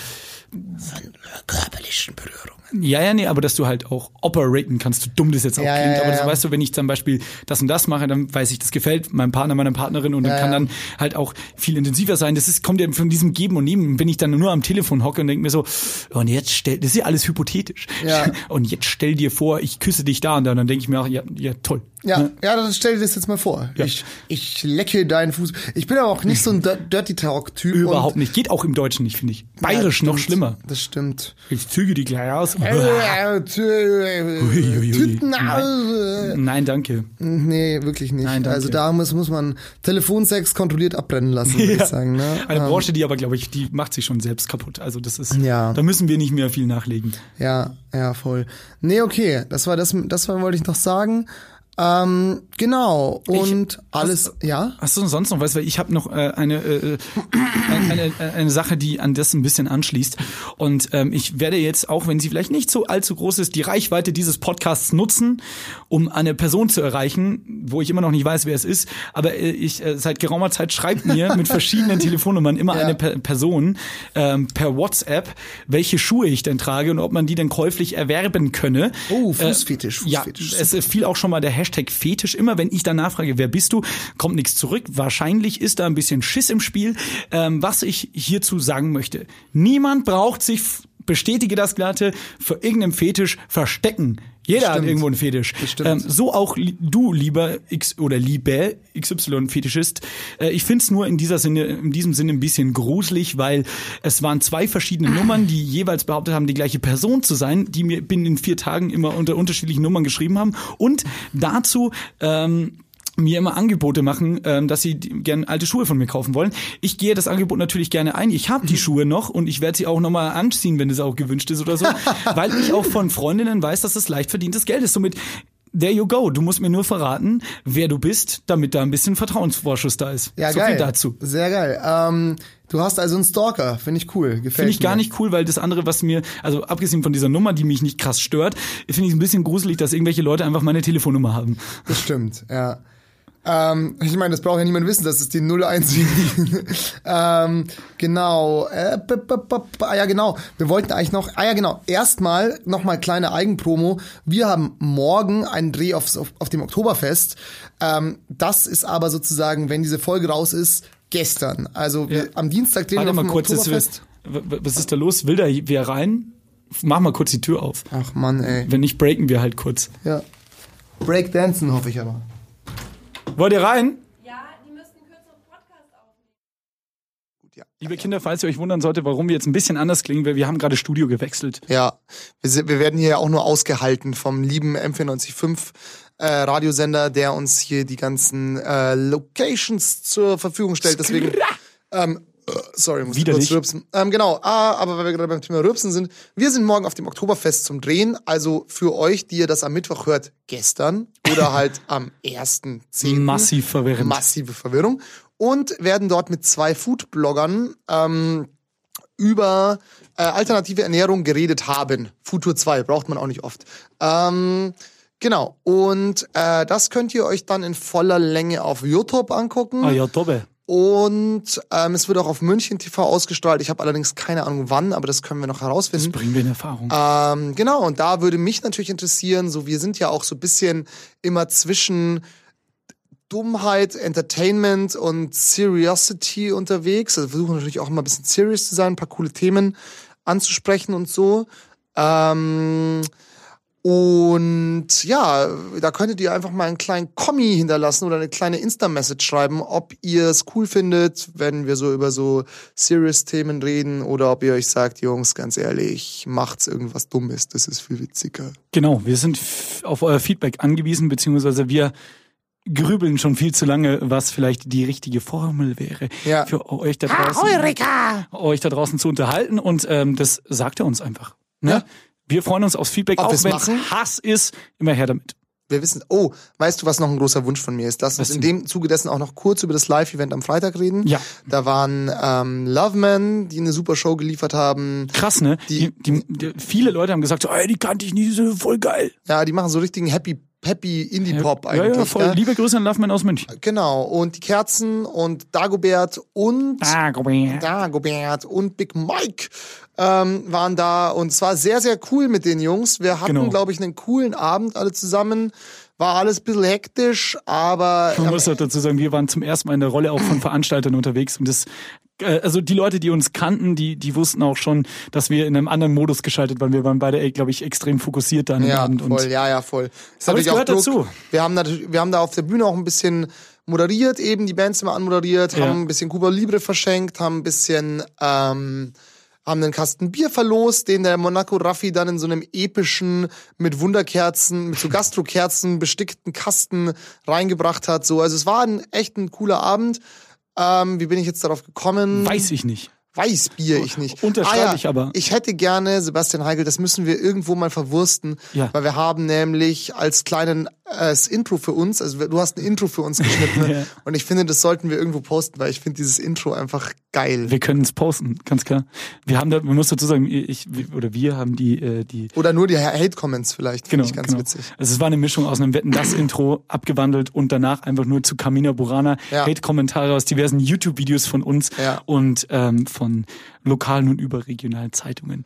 Körperlichen Berührungen. Ja, ja, nee, aber dass du halt auch operaten kannst, so dumm das jetzt auch Ja, klingt. ja, aber das, ja. weißt du, wenn ich zum Beispiel das und das mache, dann weiß ich, das gefällt meinem Partner, meiner Partnerin und dann kann dann halt auch viel intensiver sein. Das ist, kommt ja von diesem Geben und Nehmen. Wenn ich dann nur am Telefon hocke und denke mir so, und jetzt stell, das ist ja alles hypothetisch. Ja. Und jetzt stell dir vor, ich küsse dich da und da, und dann denke ich mir auch, ja, ja, toll. Ja, ja, dann stell dir das jetzt mal vor. Ich, ich lecke deinen Fuß. Ich bin aber auch nicht so ein Dir- Dirty Talk-Typ. Überhaupt nicht. Geht auch im Deutschen nicht, finde ich. Bayerisch noch stimmt. Schlimmer. Das stimmt. Ich züge die gleich aus. Äh, Uiuiui. Tüten aus. Nein, danke. Nee, wirklich nicht. Nein, danke. also da muss, muss man Telefonsex kontrolliert abbrennen lassen, würde ich sagen. Ne? Eine Ähm, Branche, die aber, glaube ich, die macht sich schon selbst kaputt. Also das ist, Ja. da müssen wir nicht mehr viel nachlegen. Ja, ja, voll. Nee, okay, das war das, das wollte ich noch sagen. Ähm, genau. Und alles, ja? Hast du sonst noch was? Weil ich habe noch äh, eine, äh, eine, eine, eine Sache, die an das ein bisschen anschließt. Und ähm, ich werde jetzt, auch wenn sie vielleicht nicht so allzu groß ist, die Reichweite dieses Podcasts nutzen, um eine Person zu erreichen, wo ich immer noch nicht weiß, wer es ist. Aber äh, ich äh, seit geraumer Zeit schreibt mir mit verschiedenen Telefonnummern immer Ja. eine per Person ähm, per WhatsApp, welche Schuhe ich denn trage und ob man die denn käuflich erwerben könne. Oh, Fußfetisch, Äh, ja, Fußfetisch. es fiel auch schon mal der Hashtag Fetisch. Immer wenn ich danach frage, wer bist du, kommt nichts zurück. Wahrscheinlich ist da ein bisschen Schiss im Spiel. Ähm, was ich hierzu sagen möchte. Niemand braucht sich, bestätige das Glatte, für irgendeinem Fetisch verstecken. Jeder hat irgendwo einen Fetisch. Ähm, so auch li du, lieber X oder liebe XY-Fetischist. Äh, ich find's nur in dieser Sinne, in diesem Sinne ein bisschen gruselig, weil es waren zwei verschiedene Nummern, die jeweils behauptet haben, die gleiche Person zu sein, die mir binnen in vier Tagen immer unter unterschiedlichen Nummern geschrieben haben. Und dazu ähm, mir immer Angebote machen, ähm, dass sie gerne alte Schuhe von mir kaufen wollen. Ich gehe das Angebot natürlich gerne ein. Ich habe die Schuhe noch und ich werde sie auch nochmal anziehen, wenn es auch gewünscht ist oder so, weil ich auch von Freundinnen weiß, dass es leicht verdientes Geld ist. Somit There you go. Du musst mir nur verraten, wer du bist, damit da ein bisschen Vertrauensvorschuss da ist. Ja, so geil. viel dazu. Sehr geil. Ähm, du hast also einen Stalker. Finde ich cool. Gefällt Finde ich gar mir. nicht cool, weil das andere, was mir, also abgesehen von dieser Nummer, die mich nicht krass stört, finde ich ein bisschen gruselig, dass irgendwelche Leute einfach meine Telefonnummer haben. Das stimmt, ja. Ähm, ich meine, das braucht ja niemand wissen, dass es die 01 ähm, Genau. Äh, b -b -b ah ja, genau. Wir wollten eigentlich noch, ah ja, genau. Erstmal nochmal kleine Eigenpromo. Wir haben morgen einen Dreh aufs, auf, auf dem Oktoberfest. Ähm, das ist aber sozusagen, wenn diese Folge raus ist, gestern. Also wir, Ja. am Dienstag drehen Warte wir mal auf dem kurz, Oktoberfest. was ist da los? Will da wer rein? Mach mal kurz die Tür auf. Ach Mann, ey. Wenn nicht, breaken wir halt kurz. Ja. Breakdancen hoffe ich aber. Wollt ihr rein? Ja, die müssten einen kürzeren Podcast aufnehmen. Gut, ja. Liebe Kinder, falls ihr euch wundern solltet, warum wir jetzt ein bisschen anders klingen, weil wir haben gerade Studio gewechselt. Ja, wir, sind, wir werden hier ja auch nur ausgehalten vom lieben M495 äh, Radiosender, der uns hier die ganzen äh, Locations zur Verfügung stellt. Deswegen, ähm, äh, sorry, muss ich Widerlich. kurz rübsen. Ähm, genau, ah, aber weil wir gerade beim Thema Rübsen sind, wir sind morgen auf dem Oktoberfest zum Drehen. Also für euch, die ihr das am Mittwoch hört, gestern oder halt am 1.10. Massiv verwirrend. Massive Verwirrung. Und werden dort mit zwei Food-Bloggern ähm, über äh, alternative Ernährung geredet haben. Futur 2 braucht man auch nicht oft. Ähm, genau. Und äh, das könnt ihr euch dann in voller Länge auf YouTube angucken. Ah ja, Dobbe. Und ähm, es wird auch auf München TV ausgestrahlt. Ich habe allerdings keine Ahnung wann, aber das können wir noch Das herausfinden. bringen wir in Erfahrung. Ähm, genau, und da würde mich natürlich interessieren, so wir sind ja auch so ein bisschen immer zwischen Dummheit, Entertainment und Seriosity unterwegs. Also wir versuchen natürlich auch immer ein bisschen serious zu sein, ein paar coole Themen anzusprechen und so. Ähm, und ja, da könntet ihr einfach mal einen kleinen Kommi hinterlassen oder eine kleine Insta-Message schreiben, ob ihr es cool findet, wenn wir so über so Serious-Themen reden oder ob ihr euch sagt, Jungs, ganz ehrlich, macht's irgendwas Dummes, das ist viel witziger. Genau, wir sind auf euer Feedback angewiesen, beziehungsweise wir grübeln schon viel zu lange, was vielleicht die richtige Formel wäre, Ja. für euch da draußen, euch da draußen zu unterhalten. Und ähm, das sagt er uns einfach. Ne? Ja. Wir freuen uns aufs Feedback, Ob auch wenn es? Hass ist, immer her damit. Wir wissen, oh, weißt du, was noch ein großer Wunsch von mir ist? Lass uns in dem Zuge dessen auch noch kurz über das Live-Event am Freitag reden. Ja. Da waren ähm, Loveman, die eine super Show geliefert haben. Krass, ne? Die- Die, die, die, viele Leute haben gesagt, so, ey, die kannte ich nie, die sind voll geil. Ja, die machen so richtigen Happy, Happy Indie-Pop ja, eigentlich. ja, voll. gell? Liebe Grüße an Loveman aus München. Genau, und die Kerzen und Dagobert und her. Dagobert und Big Mike ähm, waren da und es war sehr, sehr cool mit den Jungs. Wir hatten, Genau. glaube ich, einen coolen Abend alle zusammen. War alles ein bisschen hektisch, aber Man muss halt dazu sagen, wir waren zum ersten Mal in der Rolle auch von Veranstaltern unterwegs und das äh, also die Leute, die uns kannten, die die wussten auch schon, dass wir in einem anderen Modus geschaltet waren. Wir waren beide, glaube ich, extrem fokussiert da an dem Ja, Abend. voll, ja, ja, voll. Ist Aber natürlich gehört Druck. dazu. Wir haben, natürlich, wir haben da auf der Bühne auch ein bisschen moderiert, eben die Bands immer anmoderiert, Ja. haben ein bisschen Cuba Libre verschenkt, haben ein bisschen, ähm, haben einen Kasten Bier verlost, den der Monaco Raffi dann in so einem epischen, mit Wunderkerzen, mit so Gastrokerzen bestickten Kasten reingebracht hat. So, also es war ein echt ein cooler Abend. Ähm, wie bin ich jetzt darauf gekommen? weiß ich nicht. Weißbier ich nicht. Unterschreibe ah, ja, ich aber. Ich hätte gerne, Sebastian Heigl, das müssen wir irgendwo mal verwursten, Ja. weil wir haben nämlich als kleinen äh, Intro für uns, also du hast ein Intro für uns geschnitten Ja. und ich finde, das sollten wir irgendwo posten, weil ich finde dieses Intro einfach geil. Wir können es posten, ganz klar. Wir haben da, man muss dazu sagen, ich oder wir haben die äh, die Oder nur die Hate-Comments vielleicht, finde Genau, ich ganz genau. witzig. Also es war eine Mischung aus einem Wetten das Intro abgewandelt und danach einfach nur zu Camina Burana. Hate-Kommentare aus diversen YouTube-Videos von uns und ähm, von lokalen und überregionalen Zeitungen.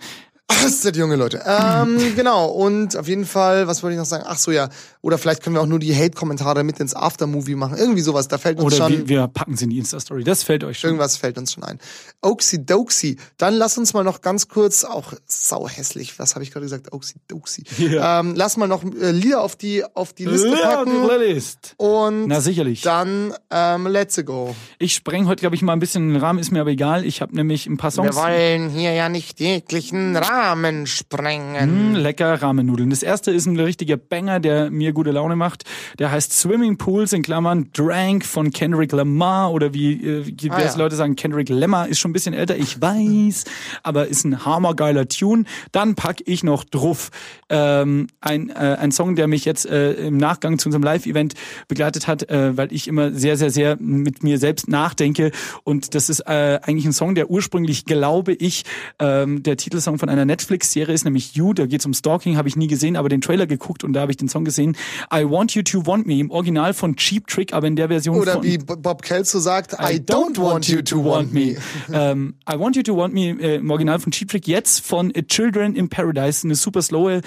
Das sind junge Leute. Ähm, genau, und auf jeden Fall, was wollte ich noch sagen? Ach so, ja. Oder vielleicht können wir auch nur die Hate-Kommentare mit ins Aftermovie machen. Irgendwie sowas, da fällt uns Oder schon... wir, wir packen sie in die Insta-Story. Das fällt euch schon. Irgendwas fällt uns schon ein. Oxy Doxy. Dann lass uns mal noch ganz kurz, auch sau hässlich, was habe ich gerade gesagt? Oxy Doxy. Ja. Ähm, lass mal noch äh, Lieder auf die, auf die Liste Ja, die packen. Playlist. Und Na sicherlich. dann ähm, Let's Go. Ich spreng heute, glaube ich, mal ein bisschen den Rahmen, ist mir aber egal. Ich habe nämlich ein paar Songs. Wir wollen hier ja nicht jeglichen Rahmen Rahmen sprengen. Mm, lecker Ramennudeln. Das erste ist ein richtiger Banger, der mir gute Laune macht. Der heißt Swimming Pools in Klammern Drank von Kendrick Lamar oder wie äh, Ah, ja. Leute sagen, Kendrick Lamar ist schon ein bisschen älter, ich weiß, aber ist ein hammergeiler Tune. Dann pack ich noch drauf ähm, ein, äh, ein Song, der mich jetzt äh, im Nachgang zu unserem Live-Event begleitet hat, äh, weil ich immer sehr, sehr, sehr mit mir selbst nachdenke und das ist äh, eigentlich ein Song, der ursprünglich, glaube ich, ähm, der Titelsong von einer Netflix-Serie ist, nämlich You, da geht's um Stalking, habe ich nie gesehen, aber den Trailer geguckt und da habe ich den Song gesehen. I Want You to Want Me, im Original von Cheap Trick, aber in der Version Oder von... wie Bob Kelso sagt, I, don't want you to want me. ähm, I Want You to Want Me äh, im Original von Cheap Trick, jetzt von A Children in Paradise, eine super slowe,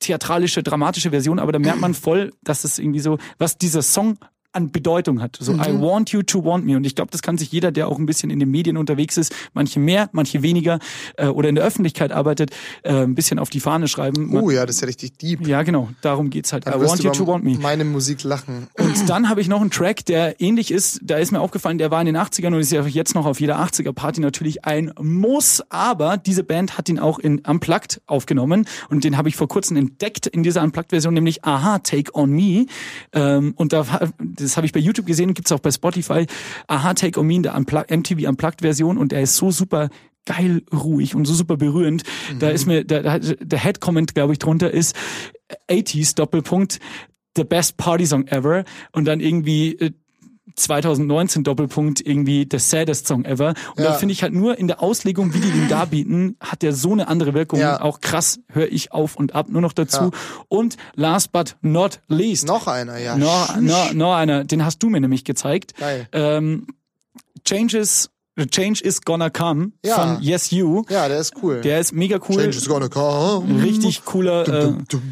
theatralische, dramatische Version, aber da merkt man voll, dass es irgendwie so, was dieser Song an Bedeutung hat. So, I want you to want me. Und ich glaube, das kann sich jeder, der auch ein bisschen in den Medien unterwegs ist, manche mehr, manche weniger, äh, oder in der Öffentlichkeit arbeitet, äh, ein bisschen auf die Fahne schreiben. Man, Oh ja, das ist ja richtig deep. ja, genau, darum geht's halt. Dann I want you to want me. meine Musik lachen. Und dann habe ich noch einen Track, der ähnlich ist. Da ist mir aufgefallen, der war in den 80ern und ist ja jetzt noch auf jeder 80er Party natürlich ein Muss. Aber diese Band hat ihn auch in Unplugged aufgenommen und den habe ich vor kurzem entdeckt in dieser Unplugged-Version, nämlich Aha, Take On Me. Ähm, und da, das habe ich bei YouTube gesehen, gibt's auch bei Spotify. Aha, Take On Me in der Unplugged, MTV Unplugged-Version und der ist so super geil ruhig und so super berührend. Da ist mir, der, der- der Head-Comment, glaube ich, drunter ist 80s Doppelpunkt the best party song ever und dann irgendwie äh, 2019 Doppelpunkt irgendwie the saddest song ever und Ja. da finde ich halt nur in der Auslegung, wie die den darbieten, hat der so eine andere Wirkung. Ja. Auch krass höre ich auf und ab nur noch dazu. Ja. Und last but not least, Noch einer, ja. noch, noch, noch einer, den hast du mir nämlich gezeigt. Geil. Ähm, Changes, Change is gonna come Ja. von Yes You. Ja, der ist cool. Der ist mega cool. Change is gonna come. Richtig cooler, äh, Dum, dum.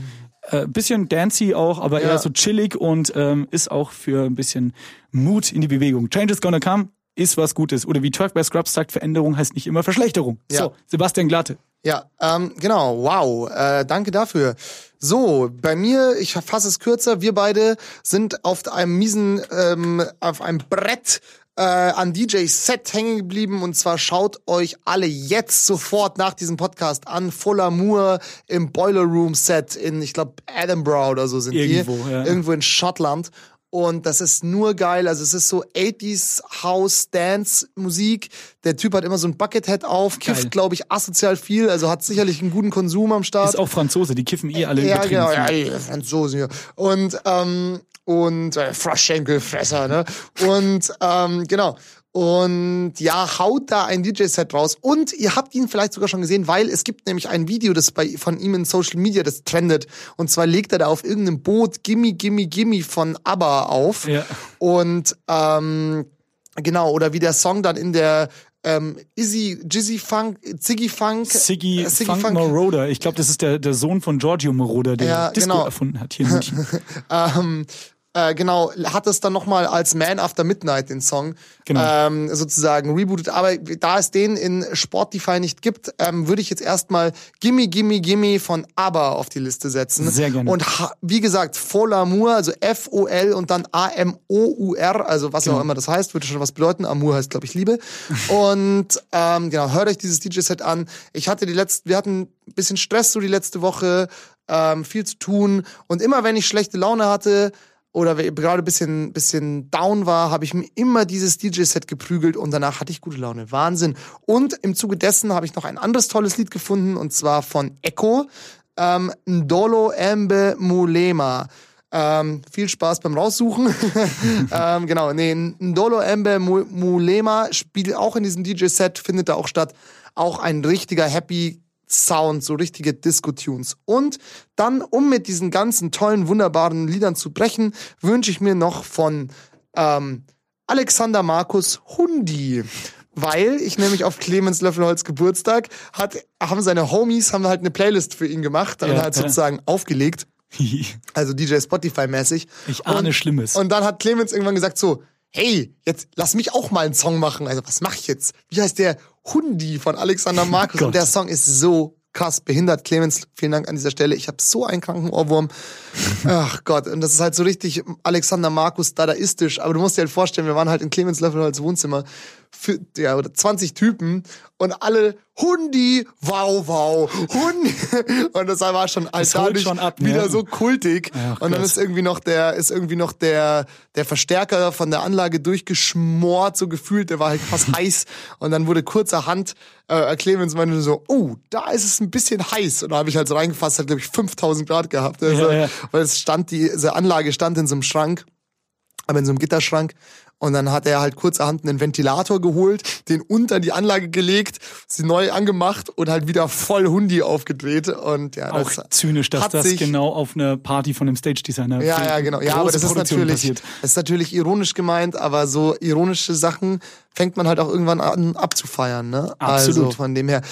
Äh, bisschen dancy auch, aber Ja. eher so chillig und ähm, ist auch für ein bisschen Mut in die Bewegung. Change is gonna come ist was Gutes. Oder wie Turk bei Scrubs sagt, Veränderung heißt nicht immer Verschlechterung. Ja. So, Sebastian Glatte. Ja, ähm, genau, wow, äh, danke dafür. So, bei mir, ich fasse es kürzer, wir beide sind auf einem miesen, ähm, auf einem Brett äh, an DJ-Set hängen geblieben und zwar schaut euch alle jetzt sofort nach diesem Podcast an. Full Amour im Boiler Room Set in, ich glaube, Edinburgh oder so sind Irgendwo, die. ja. Irgendwo in Schottland. Und das ist nur geil. Also es ist so 80s House Dance Musik. Der Typ hat immer so ein Buckethead auf, kifft, glaube ich, asozial viel. Also hat sicherlich einen guten Konsum am Start. Ist auch Franzose, die kiffen eh alle ja, übertrieben genau, ja, die Franzosen hier. Und, ähm, und äh, Froschschenkelfresser, ne? Und ähm, genau. Und ja, haut da ein DJ-Set raus. Und ihr habt ihn vielleicht sogar schon gesehen, weil es gibt nämlich ein Video, das bei von ihm in Social Media, das trendet. Und zwar legt er da auf irgendeinem Boot Gimme, Gimme, Gimme von ABBA auf. Ja. Und ähm, genau, oder wie der Song dann in der ähm, Izzy, Jizzy Funk, Ziggy Funk, Siggy, äh, Funk, Moroder. Ich glaube, das ist der, der Sohn von Giorgio Moroder, der Ja, Disco genau. erfunden hat hier in München. ähm, äh, genau, hat es dann nochmal als Man After Midnight den Song Genau. ähm, sozusagen rebootet. Aber da es den in Sportify nicht gibt, ähm, würde ich jetzt erstmal Gimme Gimme Gimme von ABBA auf die Liste setzen. Sehr gerne. Und wie gesagt, Fol Amour, also F-O-L und dann A-M-O-U-R, also was Genau. auch immer das heißt, würde schon was bedeuten. Amour heißt, glaube ich, Liebe. und ähm, genau, hört euch dieses DJ-Set an. Ich hatte die letzten, wir hatten ein bisschen Stress so die letzte Woche, ähm, viel zu tun. Und immer wenn ich schlechte Laune hatte, oder gerade ein bisschen, bisschen down war, habe ich mir immer dieses DJ-Set geprügelt und danach hatte ich gute Laune. Wahnsinn. Und im Zuge dessen habe ich noch ein anderes tolles Lied gefunden und zwar von Echo, ähm, Ndolo Embe Mulema. Ähm, viel Spaß beim Raussuchen. ähm, genau, nee, Ndolo Embe Mu- Mulema spielt auch in diesem DJ-Set, findet da auch statt. Auch ein richtiger Happy Sound, so richtige Disco-Tunes. Und dann, um mit diesen ganzen tollen, wunderbaren Liedern zu brechen, wünsche ich mir noch von ähm, Alexander Markus Hundi. Weil ich nämlich auf Clemens Löffelholz Geburtstag hat, haben seine Homies haben halt eine Playlist für ihn gemacht und Ja, halt ja. sozusagen aufgelegt. Also DJ Spotify-mäßig. Ich ahne und, Schlimmes. Und dann hat Clemens irgendwann gesagt so, hey, jetzt lass mich auch mal einen Song machen. Also was mach ich jetzt? Wie heißt der? Hundi von Alexander Markus. Und der Song ist so krass behindert. Clemens, vielen Dank an dieser Stelle. Ich habe so einen kranken Ohrwurm. Ach Gott, und das ist halt so richtig Alexander Markus dadaistisch. Aber du musst dir halt vorstellen, wir waren halt in Clemens Löffelholz Wohnzimmer. für, ja, oder 20 Typen und alle Hundi, wow, wow, Hundi. Und das war schon als dadurch schon ab, ne? wieder so kultig. Ach, und dann ist irgendwie noch der, ist irgendwie noch der, der Verstärker von der Anlage durchgeschmort, so gefühlt, der war halt fast heiß. Und dann wurde kurzerhand, äh, Clemens meinte so, oh, da ist es ein bisschen heiß. Und da habe ich halt so reingefasst, hat glaube ich 5000 Grad gehabt. Also, Ja, ja. Weil es stand, diese Anlage stand in so einem Schrank aber in so einem Gitterschrank. Und dann hat er halt kurzerhand einen Ventilator geholt, den unter die Anlage gelegt, sie neu angemacht und halt wieder voll Hundi aufgedreht. Und ja, Auch das zynisch, dass das sich, genau auf einer Party von einem Stage-Designer Ja, für ja, genau. Ja, aber das ist natürlich, passiert. das ist natürlich ironisch gemeint, aber so ironische Sachen fängt man halt auch irgendwann an abzufeiern, ne? Also Absolut. von dem her,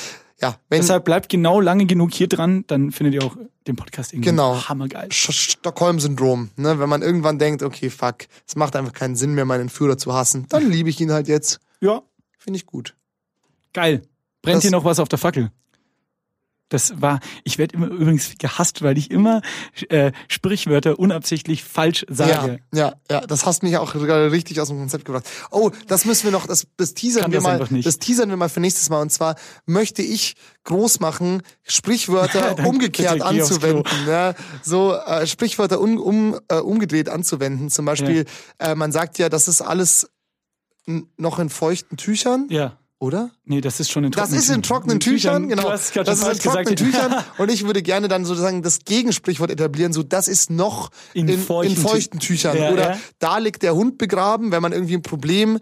ja, wenn Deshalb bleibt genau lange genug hier dran, dann findet ihr auch den Podcast irgendwie Genau. hammergeil. Stockholm-Syndrom, ne? Wenn man irgendwann denkt, okay, fuck, es macht einfach keinen Sinn mehr, meinen Führer zu hassen, dann liebe ich ihn halt jetzt. Ja, Finde ich gut. geil. Brennt Das- hier noch was auf der Fackel? Das war, ich werde immer übrigens gehasst, weil ich immer äh, Sprichwörter unabsichtlich falsch sage. Ja, ja, ja, das hast mich auch gerade richtig aus dem Konzept gebracht. Oh, das müssen wir noch, das, das teasern Kann wir das mal, das teasern wir mal für nächstes Mal. Und zwar möchte ich groß machen, Sprichwörter umgekehrt anzuwenden. Ja, so äh, Sprichwörter um, um, äh, umgedreht anzuwenden. Zum Beispiel, äh, man sagt ja, das ist alles noch in feuchten Tüchern, Ja. Oder? Nee, das ist schon in Das trockenen ist in trockenen Tüchern, genau. Es gerade das ist in trockenen. Tüchern. Und ich würde gerne dann sozusagen das Gegensprichwort etablieren, so das ist noch In in, in, feuchten feuchten, Tü- Tüchern. Ja, Oder ja. da liegt der Hund begraben, wenn man irgendwie ein Problem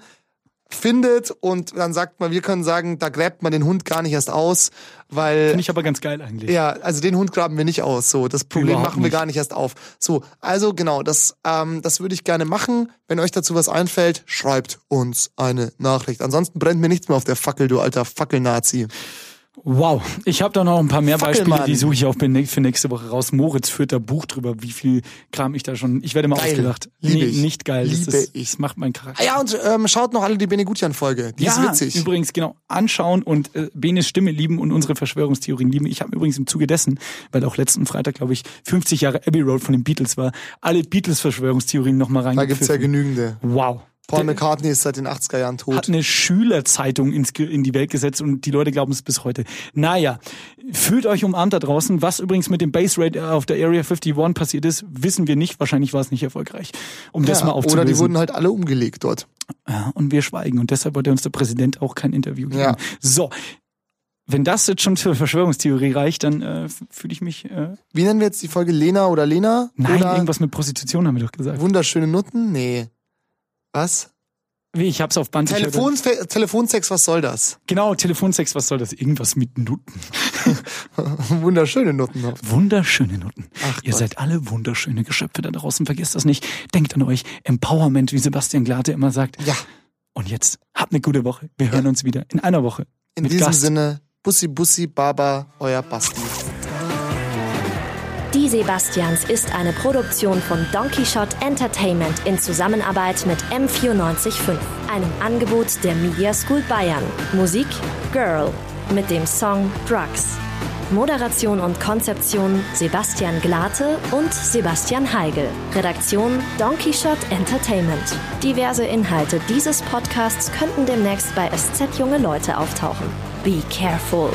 findet und dann sagt man, wir können sagen, da gräbt man den Hund gar nicht erst aus, weil Finde ich aber ganz geil eigentlich. ja, also den Hund graben wir nicht aus. So, das Problem Überhaupt machen wir nicht. gar nicht erst auf. So, also genau, das, ähm, das würde ich gerne machen. Wenn euch dazu was einfällt, schreibt uns eine Nachricht. Ansonsten brennt mir nichts mehr auf der Fackel, du alter Fackelnazi. Wow, ich habe da noch ein paar mehr Beispiele, Fackelmann. die suche ich auch für nächste Woche raus. Moritz führt da Buch drüber, wie viel Kram ich da schon. Ich werde mal Geil. ausgelacht. Liebe nee, ich. nicht geil. Liebe das, ist, ich. das macht mein Charakter. Ah ja, und ähm, schaut noch alle die Benegutian-Folge. Die ist witzig. übrigens, genau, anschauen und äh, Benes Stimme lieben und unsere Verschwörungstheorien lieben. Ich habe übrigens im Zuge dessen, weil auch letzten Freitag, glaube ich, 50 Jahre Abbey Road von den Beatles war, alle Beatles-Verschwörungstheorien nochmal Da gibt's ja genügende. Wow. Paul McCartney ist seit den 80er Jahren tot. hat eine Schülerzeitung ins, in die Welt gesetzt und die Leute glauben es bis heute. Naja, fühlt euch umarmt da draußen. Was übrigens mit dem Base Rate auf der Area 51 passiert ist, wissen wir nicht. Wahrscheinlich war es nicht erfolgreich. Um das ja, mal aufzulösen. oder die wurden halt alle umgelegt dort. Ja, und wir schweigen. Und deshalb wollte uns der Präsident auch kein Interview geben. Ja. So. Wenn das jetzt schon zur Verschwörungstheorie reicht, dann äh, fühle ich mich. Äh, Wie nennen wir jetzt die Folge Lena oder Lena? nein, oder irgendwas mit Prostitution haben wir doch gesagt. Wunderschöne Nutten? Nee. Was? Wie, ich hab's auf Band. Telefon, Telefonsex, was soll das? Genau, Telefonsex, was soll das? Irgendwas mit Nutten. Wunderschöne Nutten. Wunderschöne Nutten. Ach Ihr Gott. seid alle wunderschöne Geschöpfe da draußen. Vergesst das nicht. Denkt an euch. Empowerment, wie Sebastian Glate immer sagt. Ja, Und jetzt habt eine gute Woche. Wir hören uns wieder in einer Woche. in mit diesem Gast. Sinne, Bussi Bussi Baba, euer Basti. Die Sebastians ist eine Produktion von Donkey Shot Entertainment in Zusammenarbeit mit M945, einem Angebot der Media School Bayern. Musik Girl mit dem Song Drugs. Moderation und Konzeption Sebastian Glate und Sebastian Heigel. Redaktion Donkey Shot Entertainment. Diverse Inhalte dieses Podcasts könnten demnächst bei SZ Junge Leute auftauchen. Be careful.